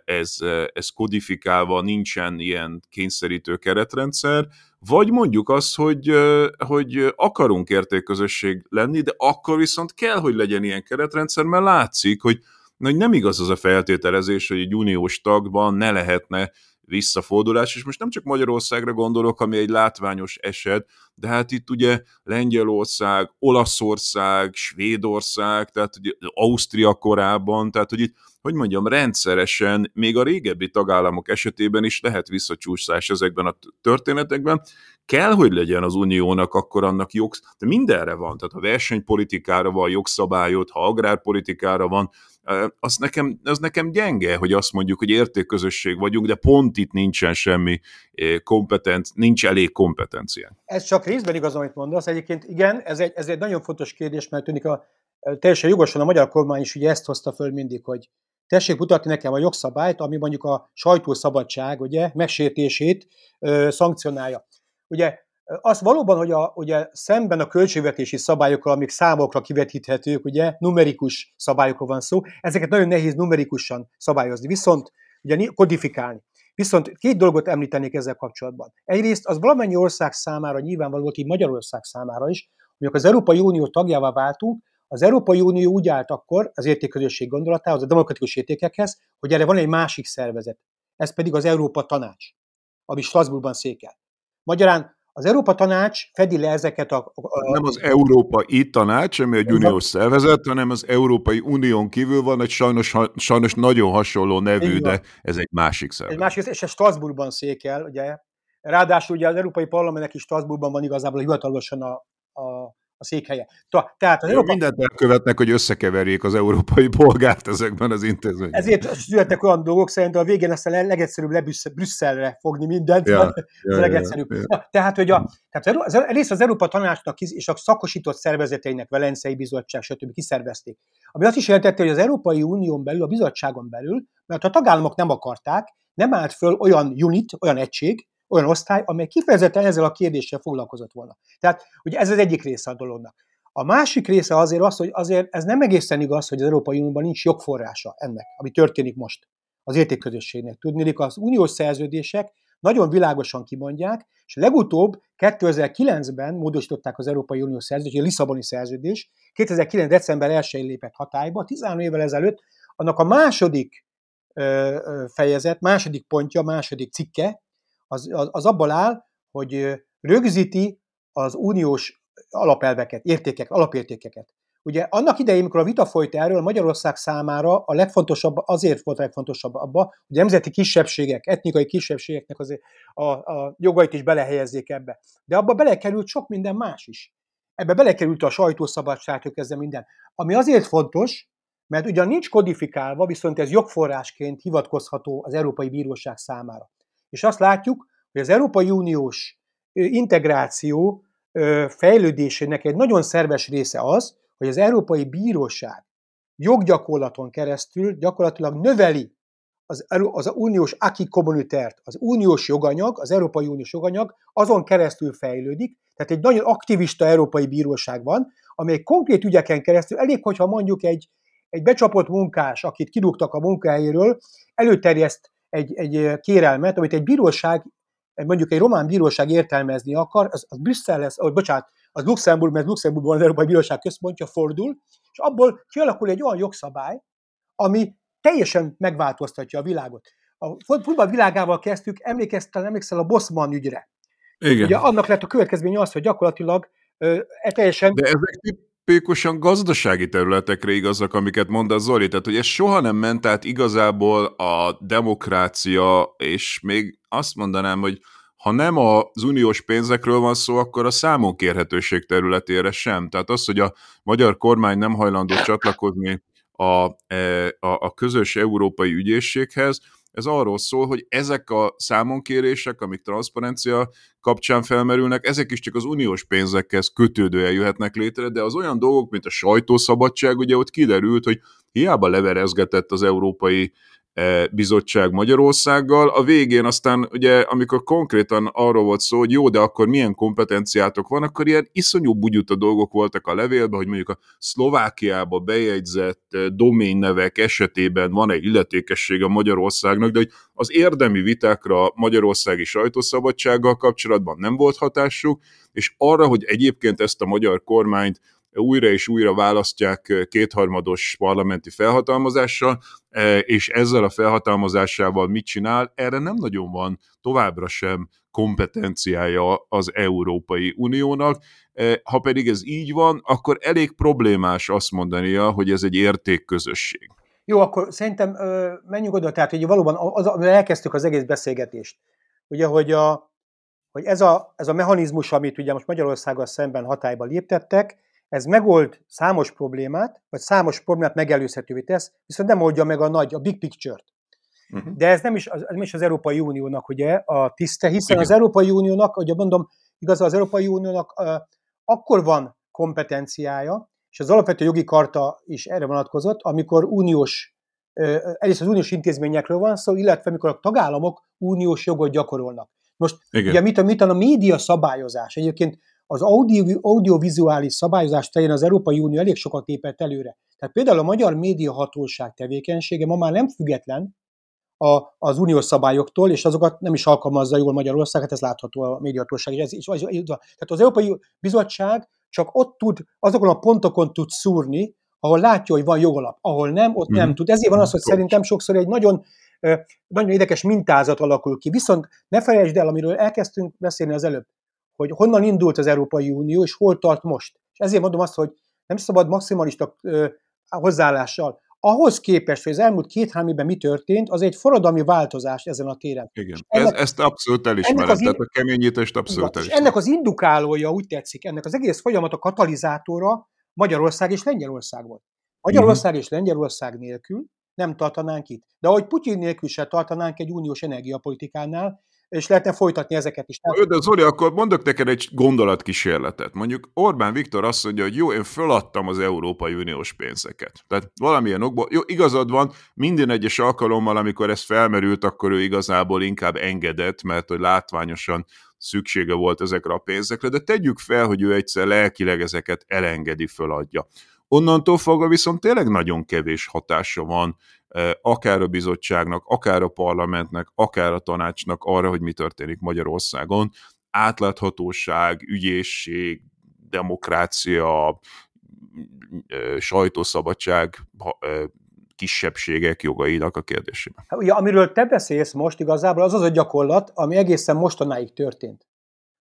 ez, ez kodifikálva, nincsen ilyen kényszerítő keretrendszer, vagy mondjuk azt, hogy, hogy akarunk értékközösség lenni, de akkor viszont kell, hogy legyen ilyen keretrendszer, mert látszik, hogy, hogy nem igaz az a feltételezés, hogy egy uniós tagban ne lehetne visszafordulás, és most nem csak Magyarországra gondolok, ami egy látványos eset, de hát itt ugye Lengyelország, Olaszország, Svédország, tehát ugye Ausztria korábban, tehát hogy itt hogy mondjam, rendszeresen, még a régebbi tagállamok esetében is lehet visszacsúszás ezekben a történetekben. Kell, hogy legyen az uniónak akkor annak jogsz, de mindenre van, tehát ha versenypolitikára van jogszabályot, ha agrárpolitikára van, az nekem, az nekem gyenge, hogy azt mondjuk, hogy értékközösség vagyunk, de pont itt nincsen semmi kompetent, nincs elég kompetencia. Ez csak részben igaz, amit mondasz. Egyébként igen, ez egy, ez egy nagyon fontos kérdés, mert tűnik a, teljesen jogosan a magyar kormány is ugye ezt hozta föl mindig, hogy tessék mutatni nekem a jogszabályt, ami mondjuk a sajtószabadság ugye, megsértését ö, szankcionálja. Ugye Az valóban, hogy a, ugye szemben a költségvetési szabályokkal, amik számokra kivetíthetők, ugye numerikus szabályokról van szó, ezeket nagyon nehéz numerikusan szabályozni, viszont ugye kodifikálni. Viszont két dolgot említenék ezzel kapcsolatban. Egyrészt az valamennyi ország számára nyilvánvaló, hogy Magyarország számára is, hogy az Európai Unió tagjává váltunk, az Európai Unió úgy állt akkor az értékközösség gondolatához, a demokratikus értékekhez, hogy erre van egy másik szervezet. Ez pedig az Európa Tanács, ami Strasbourgban székel. Magyarán az Európa Tanács fedi le ezeket a... a... Nem az Európai Tanács, ami egy uniós szervezet, hanem az Európai Unión kívül van egy sajnos, sajnos nagyon hasonló nevű, de ez egy másik szervezet. Egy másik, és ez Strasbourgban székel, ugye. Ráadásul ugye az Európai Parlamentnek is Strasbourgban van igazából hivatalosan a, a a székhelye. Tehát az Európa... Mindent elkövetnek, hogy összekeverjék az európai [LAUGHS] polgárt ezekben az intézményekben. Ezért születtek olyan dolgok, szerintem a végén ezt a legegyszerűbb le Brüsszelre fogni mindent. Ja, ja, a legegyszerűbb. Ja, ja. Tehát, hogy a, tehát az, rész az Európa Tanácsnak és a szakosított szervezeteinek, Velencei Bizottság, stb. kiszervezték. Ami azt is jelentette, hogy az Európai Unión belül, a bizottságon belül, mert a tagállamok nem akarták, nem állt föl olyan unit, olyan egység, olyan osztály, amely kifejezetten ezzel a kérdéssel foglalkozott volna. Tehát ugye ez az egyik része a dolognak. A másik része azért az, hogy azért ez nem egészen igaz, hogy az Európai Unióban nincs jogforrása ennek, ami történik most az értékközösségnek. Tudnék, az uniós szerződések nagyon világosan kimondják, és legutóbb 2009-ben módosították az Európai Unió szerződést, a Lisszaboni szerződés, 2009. december 1-én lépett hatályba, 13 évvel ezelőtt, annak a második fejezet, második pontja, második cikke az, az, az abból áll, hogy rögzíti az uniós alapelveket, értékek, alapértékeket. Ugye annak idején, amikor a vita folyt erről, Magyarország számára a legfontosabb, azért volt a legfontosabb abba, hogy a nemzeti kisebbségek, etnikai kisebbségeknek azért a, a jogait is belehelyezzék ebbe. De abba belekerült sok minden más is. Ebbe belekerült a sajtószabadságtól kezdve minden. Ami azért fontos, mert ugyan nincs kodifikálva, viszont ez jogforrásként hivatkozható az Európai Bíróság számára. És azt látjuk, hogy az Európai Uniós integráció fejlődésének egy nagyon szerves része az, hogy az Európai Bíróság joggyakorlaton keresztül gyakorlatilag növeli az, az uniós aki kommunitert, az uniós joganyag, az Európai Uniós joganyag azon keresztül fejlődik, tehát egy nagyon aktivista Európai Bíróság van, amely konkrét ügyeken keresztül, elég, hogyha mondjuk egy, egy becsapott munkás, akit kirúgtak a munkahelyéről, előterjeszt egy, egy kérelmet, amit egy bíróság, mondjuk egy román bíróság értelmezni akar, az, az Brüsszel lesz, oh, bocsánat, az Luxemburg, mert Luxemburgban az Európai Bíróság központja fordul, és abból kialakul egy olyan jogszabály, ami teljesen megváltoztatja a világot. A futball világával kezdtük, emlékeztel, emlékszel a Bosman ügyre. Igen. Ugye annak lett a következménye az, hogy gyakorlatilag e teljesen... De ezek tipikusan gazdasági területekre igazak, amiket mond a Zoli, tehát hogy ez soha nem ment át igazából a demokrácia, és még azt mondanám, hogy ha nem az uniós pénzekről van szó, akkor a számonkérhetőség területére sem. Tehát az, hogy a magyar kormány nem hajlandó csatlakozni a, e, a, a közös európai ügyészséghez, ez arról szól, hogy ezek a számonkérések, amik transzparencia kapcsán felmerülnek, ezek is csak az uniós pénzekhez kötődően jöhetnek létre, de az olyan dolgok, mint a sajtószabadság, ugye ott kiderült, hogy hiába leverezgetett az európai bizottság Magyarországgal. A végén aztán ugye, amikor konkrétan arról volt szó, hogy jó, de akkor milyen kompetenciátok van, akkor ilyen iszonyú bugyuta dolgok voltak a levélben, hogy mondjuk a Szlovákiába bejegyzett e, doménynevek esetében van egy illetékessége Magyarországnak, de hogy az érdemi vitákra magyarországi sajtószabadsággal kapcsolatban nem volt hatásuk, és arra, hogy egyébként ezt a magyar kormányt újra és újra választják kétharmados parlamenti felhatalmazással, és ezzel a felhatalmazásával mit csinál, erre nem nagyon van továbbra sem kompetenciája az Európai Uniónak. Ha pedig ez így van, akkor elég problémás azt mondania, hogy ez egy értékközösség. Jó, akkor szerintem menjünk oda, tehát hogy valóban az, elkezdtük az egész beszélgetést. Ugye, hogy, a, hogy ez, a, ez a mechanizmus, amit ugye most Magyarországgal szemben hatályba léptettek, ez megold számos problémát, vagy számos problémát megelőzhetővé tesz, viszont nem oldja meg a nagy, a big picture-t. Uh-huh. De ez nem is, az, nem is az Európai Uniónak ugye a tiszte, hiszen Igen. az Európai Uniónak, ahogy mondom, igaz, az Európai Uniónak uh, akkor van kompetenciája, és az alapvető jogi karta is erre vonatkozott, amikor uniós, uh, egyrészt az uniós intézményekről van szó, illetve amikor a tagállamok uniós jogot gyakorolnak. Most Igen. ugye mit, mit a média szabályozás? Egyébként az audio, audiovizuális szabályozás terén az Európai Unió elég sokat lépett előre. Tehát például a magyar médiahatóság tevékenysége ma már nem független a, az uniós szabályoktól, és azokat nem is alkalmazza jól Magyarország, hát ez látható a médiahatóság. Ez is, tehát az Európai Bizottság csak ott tud, azokon a pontokon tud szúrni, ahol látja, hogy van jogalap, ahol nem, ott mm. nem mhm. tud. Ezért van az, hogy szerintem sokszor egy nagyon, nagyon érdekes mintázat alakul ki. Viszont ne felejtsd el, amiről elkezdtünk beszélni az előbb, hogy honnan indult az Európai Unió, és hol tart most. És ezért mondom azt, hogy nem szabad maximalista hozzáállással. Ahhoz képest, hogy az elmúlt két-három évben mi történt, az egy forradalmi változás ezen a téren. Igen, ennek, Ez, ezt abszolút elismerem, az, tehát a keményítést abszolút elismerem. Ennek az indukálója, úgy tetszik, ennek az egész folyamat a katalizátora Magyarország és Lengyelország volt. Magyarország uh-huh. és Lengyelország nélkül nem tartanánk itt. De ahogy Putyin nélkül se tartanánk egy uniós energiapolitikánál, és lehetne folytatni ezeket is. Tehát... De Zoli, akkor mondok neked egy gondolatkísérletet. Mondjuk Orbán Viktor azt mondja, hogy jó, én föladtam az Európai Uniós pénzeket. Tehát valamilyen okból, jó, igazad van, minden egyes alkalommal, amikor ez felmerült, akkor ő igazából inkább engedett, mert hogy látványosan szüksége volt ezekre a pénzekre, de tegyük fel, hogy ő egyszer lelkileg ezeket elengedi, föladja. Onnantól fogva viszont tényleg nagyon kevés hatása van akár a bizottságnak, akár a parlamentnek, akár a tanácsnak arra, hogy mi történik Magyarországon. Átláthatóság, ügyészség, demokrácia, sajtószabadság, kisebbségek jogainak a kérdésében. Hát ugye, amiről te beszélsz most igazából, az az a gyakorlat, ami egészen mostanáig történt.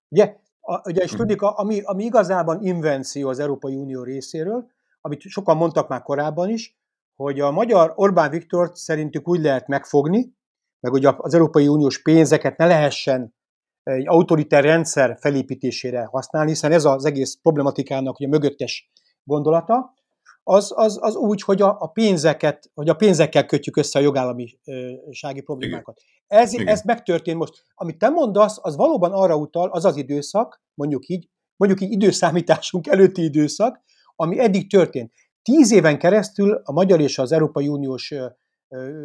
Ugye, a, ugye és mhm. tudjuk, ami, ami igazában invenció az Európai Unió részéről, amit sokan mondtak már korábban is, hogy a magyar Orbán Viktor szerintük úgy lehet megfogni, meg hogy az Európai Uniós pénzeket ne lehessen egy autoriter rendszer felépítésére használni, hiszen ez az egész problematikának ugye mögöttes gondolata, az, az, az úgy, hogy a, a pénzeket, hogy a pénzekkel kötjük össze a jogállamisági problémákat. Igen. Ez, Igen. ez megtörtént most. Amit te mondasz, az valóban arra utal, az az időszak, mondjuk így, mondjuk így időszámításunk előtti időszak, ami eddig történt. Tíz éven keresztül a magyar és az Európai Uniós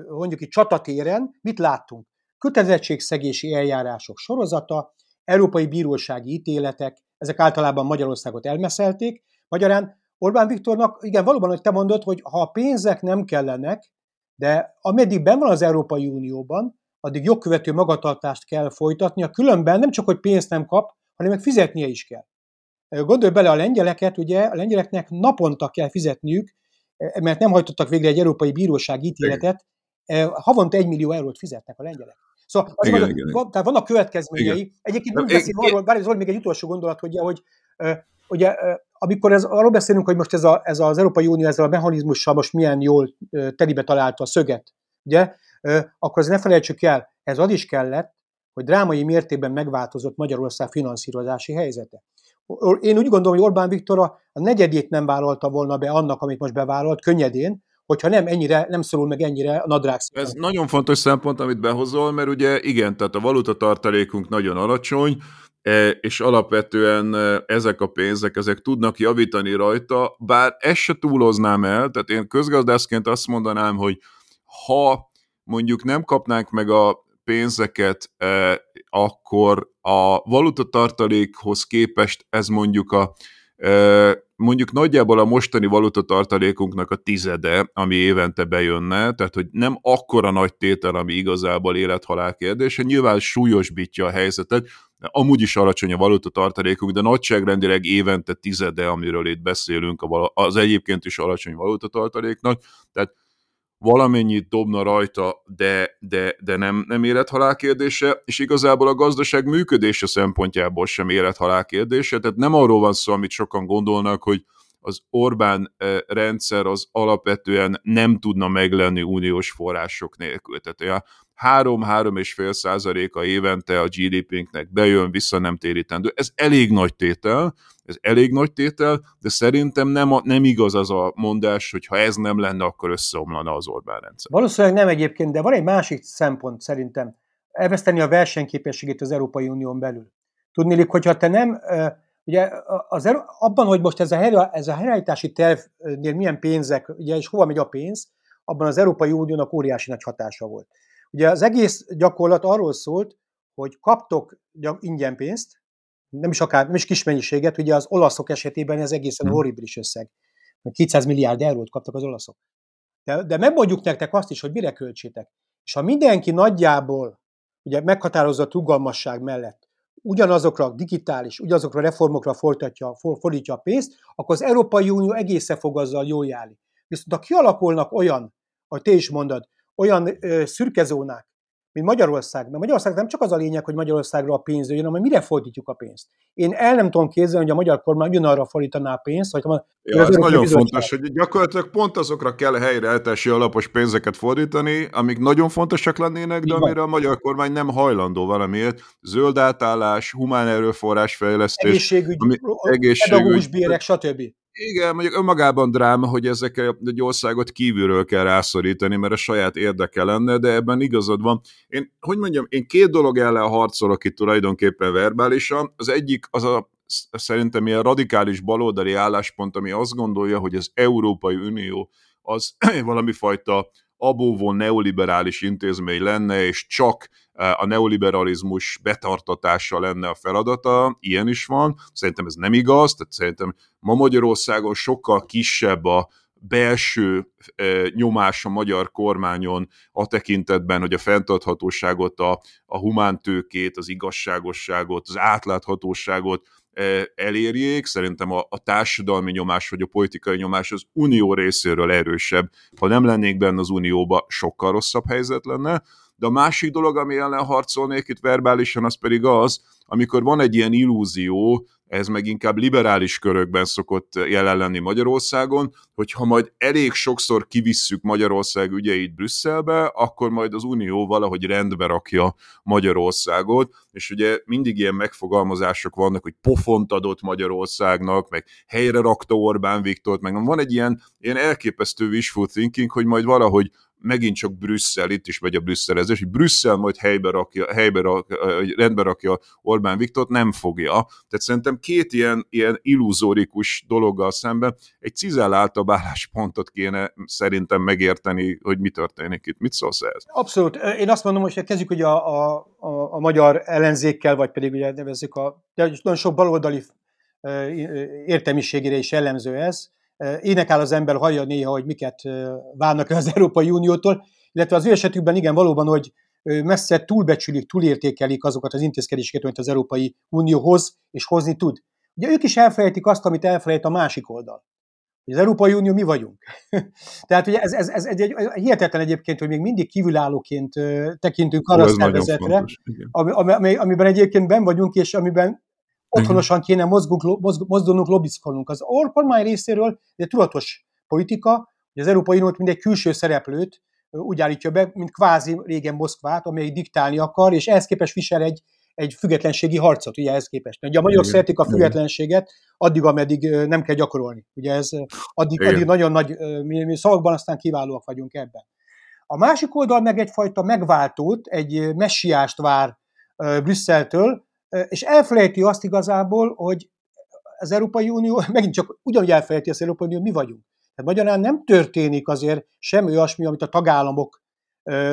mondjuk így csatatéren mit láttunk? Kötelezettségszegési eljárások sorozata, Európai Bírósági ítéletek, ezek általában Magyarországot elmeszelték. Magyarán Orbán Viktornak, igen, valóban, hogy te mondod, hogy ha a pénzek nem kellenek, de ameddig ben van az Európai Unióban, addig jogkövető magatartást kell folytatnia, különben nem csak, hogy pénzt nem kap, hanem meg fizetnie is kell. Gondolj bele a lengyeleket, ugye a lengyeleknek naponta kell fizetniük, mert nem hajtottak végre egy európai bíróság ítéletet, igen. havonta egy millió eurót fizetnek a lengyelek. Szóval az igen, van, igen. Van, tehát vannak következményei. Igen. Egyébként nem beszél arról, bár ez még egy utolsó gondolat, hogy, hogy ugye, amikor ez, arról beszélünk, hogy most ez, a, ez az Európai Unió ezzel a mechanizmussal most milyen jól telibe találta a szöget, ugye, akkor ezt ne felejtsük el, ez az is kellett, hogy drámai mértékben megváltozott Magyarország finanszírozási helyzete. Én úgy gondolom, hogy Orbán Viktor a, negyedét nem vállalta volna be annak, amit most bevállalt, könnyedén, hogyha nem ennyire, nem szorul meg ennyire a nadrág Ez nagyon fontos szempont, amit behozol, mert ugye igen, tehát a valutatartalékunk nagyon alacsony, e, és alapvetően e, ezek a pénzek, ezek tudnak javítani rajta, bár ezt se túloznám el, tehát én közgazdászként azt mondanám, hogy ha mondjuk nem kapnánk meg a pénzeket, eh, akkor a valutatartalékhoz képest ez mondjuk a eh, mondjuk nagyjából a mostani valutatartalékunknak a tizede, ami évente bejönne, tehát hogy nem akkora nagy tétel, ami igazából élethalál kérdése, nyilván súlyosbítja a helyzetet, amúgy is alacsony a valutatartalékunk, de nagyságrendileg évente tizede, amiről itt beszélünk, az egyébként is alacsony valutatartaléknak, tehát valamennyit dobna rajta, de, de, de nem, nem élethalál kérdése, és igazából a gazdaság működése szempontjából sem élethalál kérdése, tehát nem arról van szó, amit sokan gondolnak, hogy az Orbán eh, rendszer az alapvetően nem tudna meglenni uniós források nélkül. Tehát a 3-3,5 százaléka évente a GDP-nknek bejön, vissza nem térítendő. Ez elég nagy tétel, ez elég nagy tétel, de szerintem nem, a, nem igaz az a mondás, hogy ha ez nem lenne, akkor összeomlana az Orbán rendszer. Valószínűleg nem egyébként, de van egy másik szempont szerintem. Elveszteni a versenyképességét az Európai Unión belül. Tudnélik, hogyha te nem, ugye az, abban, hogy most ez a, helyre, ez a helyreállítási tervnél milyen pénzek, ugye, és hova megy a pénz, abban az Európai Uniónak óriási nagy hatása volt. Ugye az egész gyakorlat arról szólt, hogy kaptok ingyen pénzt, nem is akár, nem is kis mennyiséget, ugye az olaszok esetében ez egészen hmm. horribilis összeg. 200 milliárd eurót kaptak az olaszok. De, de megmondjuk nektek azt is, hogy mire költsétek. És ha mindenki nagyjából ugye meghatározott rugalmasság mellett ugyanazokra a digitális, ugyanazokra a reformokra fordítja, fordítja a pénzt, akkor az Európai Unió egészen fog azzal jól járni. Viszont ha kialakulnak olyan, ahogy te is mondod, olyan ö, szürkezónák, mint Magyarország. Mert Magyarország nem csak az a lényeg, hogy Magyarországra a pénz jön, hanem mire fordítjuk a pénzt. Én el nem tudom képzelni, hogy a magyar kormány ugyanarra fordítaná a pénzt, hogy a ja, ez nagyon bizottság. fontos, hogy gyakorlatilag pont azokra kell helyreállítási alapos pénzeket fordítani, amik nagyon fontosak lennének, de amire a magyar kormány nem hajlandó valamiért. Zöld átállás, humán erőforrás fejlesztés, egészségügy, ami, egészségügy bérek, stb. Igen, mondjuk önmagában dráma, hogy ezekkel egy országot kívülről kell rászorítani, mert a saját érdeke lenne, de ebben igazad van. Én, hogy mondjam, én két dolog ellen harcolok itt tulajdonképpen verbálisan. Az egyik az a szerintem ilyen radikális baloldali álláspont, ami azt gondolja, hogy az Európai Unió az [CLEARS THROAT] valami fajta abóvó neoliberális intézmény lenne, és csak a neoliberalizmus betartatása lenne a feladata, ilyen is van. Szerintem ez nem igaz, tehát szerintem ma Magyarországon sokkal kisebb a belső e, nyomás a magyar kormányon a tekintetben, hogy a fenntarthatóságot, a, a humántőkét, az igazságosságot, az átláthatóságot elérjék. Szerintem a, a társadalmi nyomás vagy a politikai nyomás az unió részéről erősebb. Ha nem lennék benne az unióba, sokkal rosszabb helyzet lenne. De a másik dolog, ami ellen harcolnék itt verbálisan, az pedig az, amikor van egy ilyen illúzió, ez meg inkább liberális körökben szokott jelen lenni Magyarországon, hogy ha majd elég sokszor kivisszük Magyarország ügyeit Brüsszelbe, akkor majd az Unió valahogy rendbe rakja Magyarországot, és ugye mindig ilyen megfogalmazások vannak, hogy pofont adott Magyarországnak, meg helyre rakta Orbán Viktort, meg van egy ilyen, ilyen elképesztő wishful thinking, hogy majd valahogy megint csak Brüsszel, itt is megy a brüsszelezés, hogy Brüsszel majd helybe rakja, helybe rak, rendbe rakja Orbán Viktort, nem fogja. Tehát szerintem két ilyen, ilyen illuzórikus dologgal szemben egy cizelláltabb álláspontot kéne szerintem megérteni, hogy mi történik itt. Mit szólsz ez? Abszolút. Én azt mondom, hogy kezdjük ugye a, a, a, a magyar ellenzékkel, vagy pedig ugye nevezzük a, de nagyon sok baloldali értelmiségére is jellemző ez, énekel az ember, hallja néha, hogy miket várnak az [LAUGHS] Európai Uniótól, illetve az ő esetükben igen, valóban, hogy messze túlbecsülik, túlértékelik azokat az intézkedéseket, amit az Európai Unió hoz és hozni tud. Ugye ők is elfelejtik azt, amit elfelejt a másik oldal. Az Európai Unió mi vagyunk. [LAUGHS] Tehát ugye ez, ez, ez egy, egy, hihetetlen egyébként, hogy még mindig kívülállóként tekintünk arra a szervezetre, ami, amiben egyébként ben vagyunk, és amiben otthonosan kéne mozgunk, mozdulnunk, lobbizkolnunk. Az kormány részéről egy tudatos politika, hogy az Európai Uniót mint egy külső szereplőt úgy állítja be, mint kvázi régen Moszkvát, amely diktálni akar, és ehhez képest visel egy, egy függetlenségi harcot, ugye ehhez képest. Ugye a magyarok szeretik a függetlenséget, addig, ameddig nem kell gyakorolni. Ugye ez addig, addig nagyon nagy, mi, mi szavakban aztán kiválóak vagyunk ebben. A másik oldal meg egyfajta megváltót, egy messiást vár Brüsszeltől, és elfelejti azt igazából, hogy az Európai Unió, [LAUGHS] megint csak ugyanúgy elfelejti az Európai Unió, mi vagyunk. Tehát magyarán nem történik azért semmi olyasmi, amit a tagállamok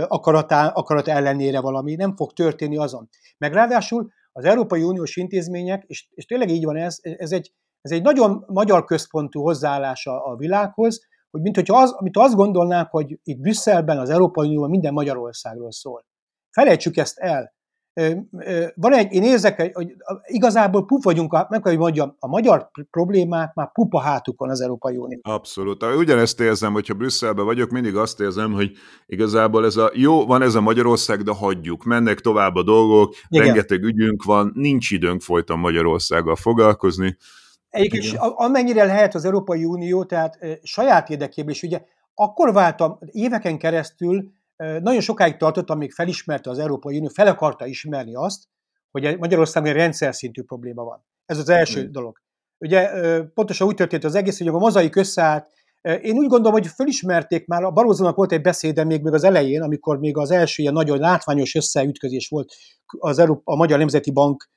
akaratá, akarat ellenére valami, nem fog történni azon. Meg ráadásul az Európai Uniós intézmények, és, és tényleg így van ez, ez egy, ez egy nagyon magyar központú hozzáállása a világhoz, hogy mint hogyha az, amit azt gondolnák, hogy itt Brüsszelben, az Európai Unióban minden Magyarországról szól. Felejtsük ezt el van egy, én érzek, hogy igazából pup vagyunk, meg kell, hogy mondjam, a magyar problémák már pupa hátukon az Európai Unió. Abszolút. Ugyanezt érzem, hogyha Brüsszelben vagyok, mindig azt érzem, hogy igazából ez a jó, van ez a Magyarország, de hagyjuk, mennek tovább a dolgok, Igen. rengeteg ügyünk van, nincs időnk folyton Magyarországgal foglalkozni. Egyébként amennyire lehet az Európai Unió, tehát saját érdekében is, ugye akkor váltam éveken keresztül nagyon sokáig tartott, amíg felismerte az Európai Unió, fel akarta ismerni azt, hogy Magyarországon egy rendszer szintű probléma van. Ez az első mm. dolog. Ugye pontosan úgy történt az egész, hogy a mozaik összeállt. Én úgy gondolom, hogy felismerték már, a Barózónak volt egy beszéde még, még az elején, amikor még az első ilyen nagyon látványos összeütközés volt az Európa, a Magyar Nemzeti Bank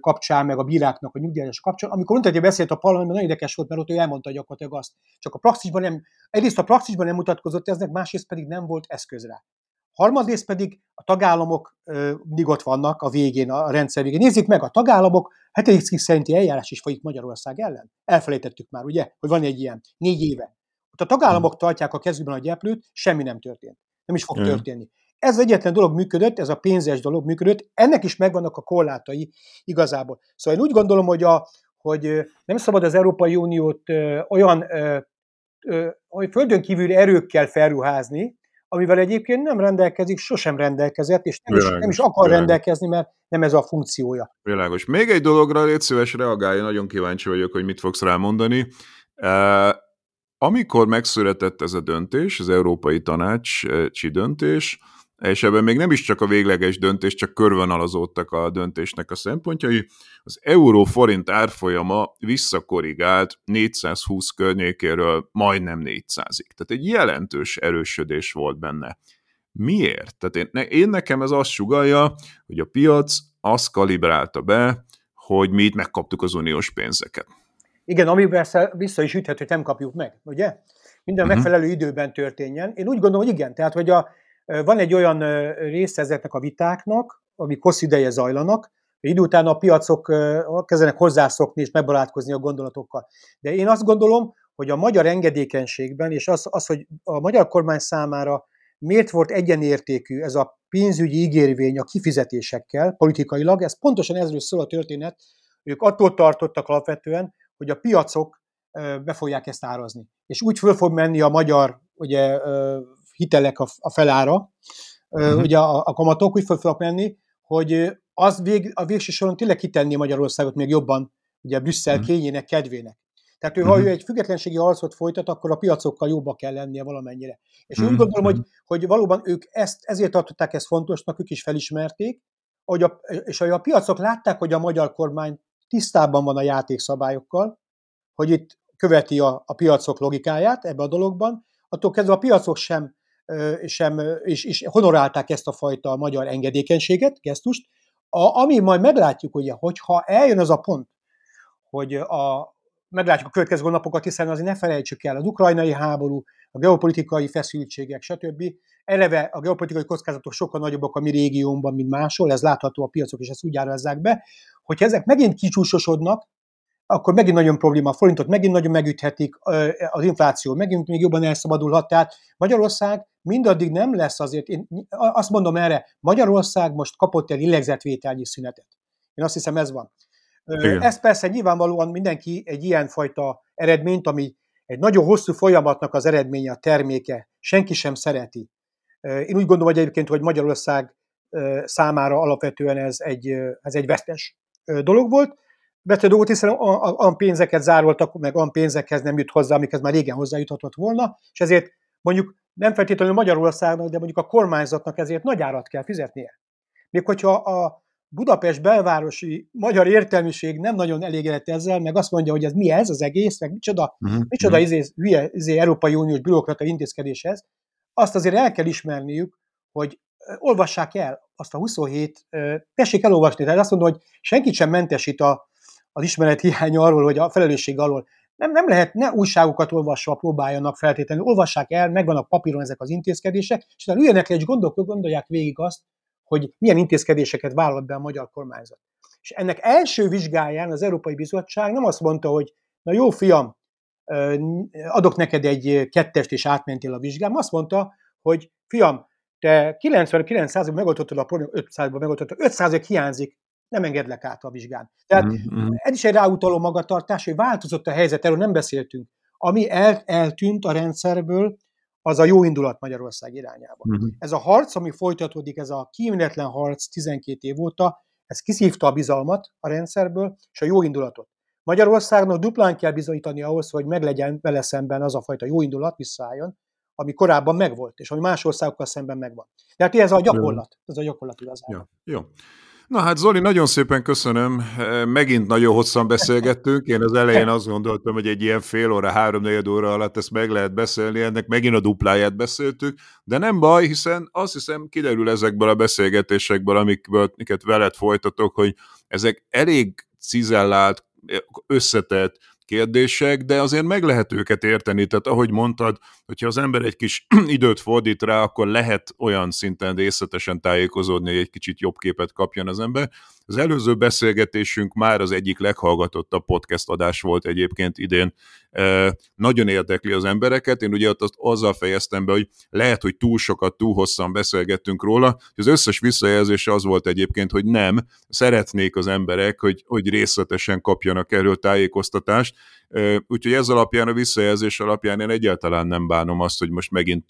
kapcsán, meg a bíráknak a nyugdíjas kapcsán, amikor hogy beszélt a parlamentben, nagyon érdekes volt, mert ott ő elmondta gyakorlatilag azt. Csak a praxisban nem, egyrészt a praxisban nem mutatkozott eznek, másrészt pedig nem volt eszköz rá. Harmadrészt pedig a tagállamok mindig ott vannak a végén, a rendszer végén. Nézzük meg, a tagállamok hetedik cikk szerinti eljárás is folyik Magyarország ellen. Elfelejtettük már, ugye, hogy van egy ilyen négy éve. Ott a tagállamok tartják a kezükben a gyeplőt, semmi nem történt. Nem is fog történni. Ez az egyetlen dolog működött, ez a pénzes dolog működött, ennek is megvannak a korlátai igazából. Szóval én úgy gondolom, hogy, a, hogy nem szabad az Európai Uniót olyan hogy földön kívüli erőkkel felruházni, amivel egyébként nem rendelkezik, sosem rendelkezett, és nem, Világos, is, nem is akar világos. rendelkezni, mert nem ez a funkciója. Világos. Még egy dologra légy szíves reagálja, nagyon kíváncsi vagyok, hogy mit fogsz rámondani. Amikor megszületett ez a döntés, az Európai Tanácsi döntés, és ebben még nem is csak a végleges döntés, csak körvonalazódtak a döntésnek a szempontjai. Az euró-forint árfolyama visszakorrigált 420 környékéről majdnem 400-ig. Tehát egy jelentős erősödés volt benne. Miért? Tehát én, én nekem ez azt sugalja, hogy a piac azt kalibrálta be, hogy mi itt megkaptuk az uniós pénzeket. Igen, ami persze vissza is üthet, hogy nem kapjuk meg, ugye? Minden uh-huh. megfelelő időben történjen. Én úgy gondolom, hogy igen, tehát hogy a, van egy olyan része ezeknek a vitáknak, amik hosszú ideje zajlanak, idő után a piacok kezdenek hozzászokni és megbarátkozni a gondolatokkal. De én azt gondolom, hogy a magyar engedékenységben, és az, az, hogy a magyar kormány számára miért volt egyenértékű ez a pénzügyi ígérvény a kifizetésekkel politikailag, ez pontosan ezről szól a történet, ők attól tartottak alapvetően, hogy a piacok be fogják ezt árazni. És úgy föl fog menni a magyar ugye, hitelek a, a felára, uh-huh. ugye a, a kamatok úgy föl fognak menni, hogy az vég, a végső soron tényleg kitenni Magyarországot még jobban ugye Brüsszel uh-huh. kényének, kedvének. Tehát ő, uh-huh. ha ő egy függetlenségi harcot folytat, akkor a piacokkal jobba kell lennie valamennyire. És uh-huh. úgy gondolom, hogy, hogy valóban ők ezt, ezért tartották ezt fontosnak, ők is felismerték, hogy a, és hogy a piacok látták, hogy a magyar kormány tisztában van a játékszabályokkal, hogy itt követi a, a piacok logikáját ebbe a dologban, attól kezdve a piacok sem sem, és, és honorálták ezt a fajta magyar engedékenységet, gesztust, a, ami majd meglátjuk, ugye, hogyha eljön az a pont, hogy a, meglátjuk a következő napokat, hiszen azért ne felejtsük el, az ukrajnai háború, a geopolitikai feszültségek, stb. Eleve a geopolitikai kockázatok sokkal nagyobbak a mi régiónkban, mint máshol, ez látható a piacok, és ezt úgy árazzák be, hogyha ezek megint kicsúsosodnak, akkor megint nagyon probléma, a forintot megint nagyon megüthetik, az infláció megint még jobban elszabadulhat. Tehát Magyarország mindaddig nem lesz azért, én azt mondom erre, Magyarország most kapott el illegzetvételnyi szünetet. Én azt hiszem ez van. Igen. Ez persze nyilvánvalóan mindenki egy ilyen fajta eredményt, ami egy nagyon hosszú folyamatnak az eredménye, a terméke, senki sem szereti. Én úgy gondolom hogy egyébként, hogy Magyarország számára alapvetően ez egy, ez egy vesztes dolog volt, betű dolgot, hiszen olyan pénzeket zároltak, meg olyan pénzekhez nem jut hozzá, amikhez már régen hozzájuthatott volna, és ezért mondjuk nem feltétlenül Magyarországnak, de mondjuk a kormányzatnak ezért nagy árat kell fizetnie. Még hogyha a Budapest belvárosi magyar értelmiség nem nagyon elégedett ezzel, meg azt mondja, hogy ez mi ez az egész, meg micsoda, uh-huh. micsoda uh-huh. izé, hülye izé, Európai Uniós bürokrata intézkedéshez, azt azért el kell ismerniük, hogy olvassák el azt a 27, tessék elolvasni, tehát azt mondom, hogy senkit sem mentesít a, az ismeret hiány arról, hogy a felelősség alól. Nem, nem lehet, ne újságokat olvasva próbáljanak feltétlenül, olvassák el, megvan a papíron ezek az intézkedések, és utána üljenek le, és gondolk, gondolják végig azt, hogy milyen intézkedéseket vállalt be a magyar kormányzat. És ennek első vizsgáján az Európai Bizottság nem azt mondta, hogy na jó fiam, adok neked egy kettest, és átmentél a vizsgán, azt mondta, hogy fiam, te 99%-ban megoldottad a problémát, 5%-ban megoldottad, 5% hiányzik, nem engedlek át a vizsgán. Tehát mm-hmm. ez is egy ráutaló magatartás, hogy változott a helyzet, erről nem beszéltünk. Ami el, eltűnt a rendszerből, az a jó indulat Magyarország irányába. Mm-hmm. Ez a harc, ami folytatódik, ez a kíméletlen harc 12 év óta, ez kiszívta a bizalmat a rendszerből, és a jó indulatot. Magyarországnak duplán kell bizonyítani ahhoz, hogy meglegyen vele szemben az a fajta jó indulat, visszaálljon, ami korábban megvolt, és ami más országokkal szemben megvan. Tehát ez a gyakorlat, ez a gyakorlat igazából. Jó, jó. Na hát Zoli, nagyon szépen köszönöm. Megint nagyon hosszan beszélgettünk. Én az elején azt gondoltam, hogy egy ilyen fél óra, három óra alatt ezt meg lehet beszélni, ennek megint a dupláját beszéltük, de nem baj, hiszen azt hiszem kiderül ezekből a beszélgetésekből, amiket veled folytatok, hogy ezek elég cizellált, összetett, kérdések, de azért meg lehet őket érteni, tehát ahogy mondtad, hogyha az ember egy kis [CLEARS THROAT] időt fordít rá, akkor lehet olyan szinten részletesen tájékozódni, hogy egy kicsit jobb képet kapjon az ember. Az előző beszélgetésünk már az egyik leghallgatottabb podcast adás volt egyébként idén. Nagyon érdekli az embereket. Én ugye ott azt azzal fejeztem be, hogy lehet, hogy túl sokat, túl hosszan beszélgettünk róla. Az összes visszajelzés az volt egyébként, hogy nem, szeretnék az emberek, hogy, hogy részletesen kapjanak erről tájékoztatást, Úgyhogy ez alapján, a visszajelzés alapján én egyáltalán nem bánom azt, hogy most megint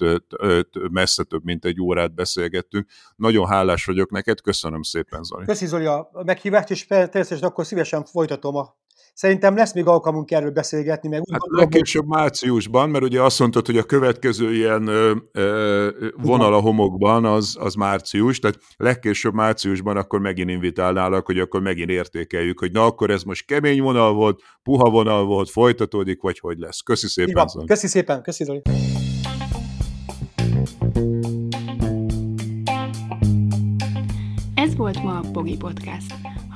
messze több, mint egy órát beszélgettünk. Nagyon hálás vagyok neked, köszönöm szépen, Zoli. Köszönöm, Zoli, a meghívást, és természetesen akkor szívesen folytatom a Szerintem lesz még alkalmunk erről beszélgetni. Meg hát legkésőbb márciusban, mert ugye azt mondtad, hogy a következő ilyen ö, ö, vonal a homokban az, az március, tehát legkésőbb márciusban akkor megint invitálnálak, hogy akkor megint értékeljük, hogy na akkor ez most kemény vonal volt, puha vonal volt, folytatódik, vagy hogy lesz. Köszi szépen, Zoli. Köszi szépen, köszi Zoli. Ez volt ma a Pogi Podcast.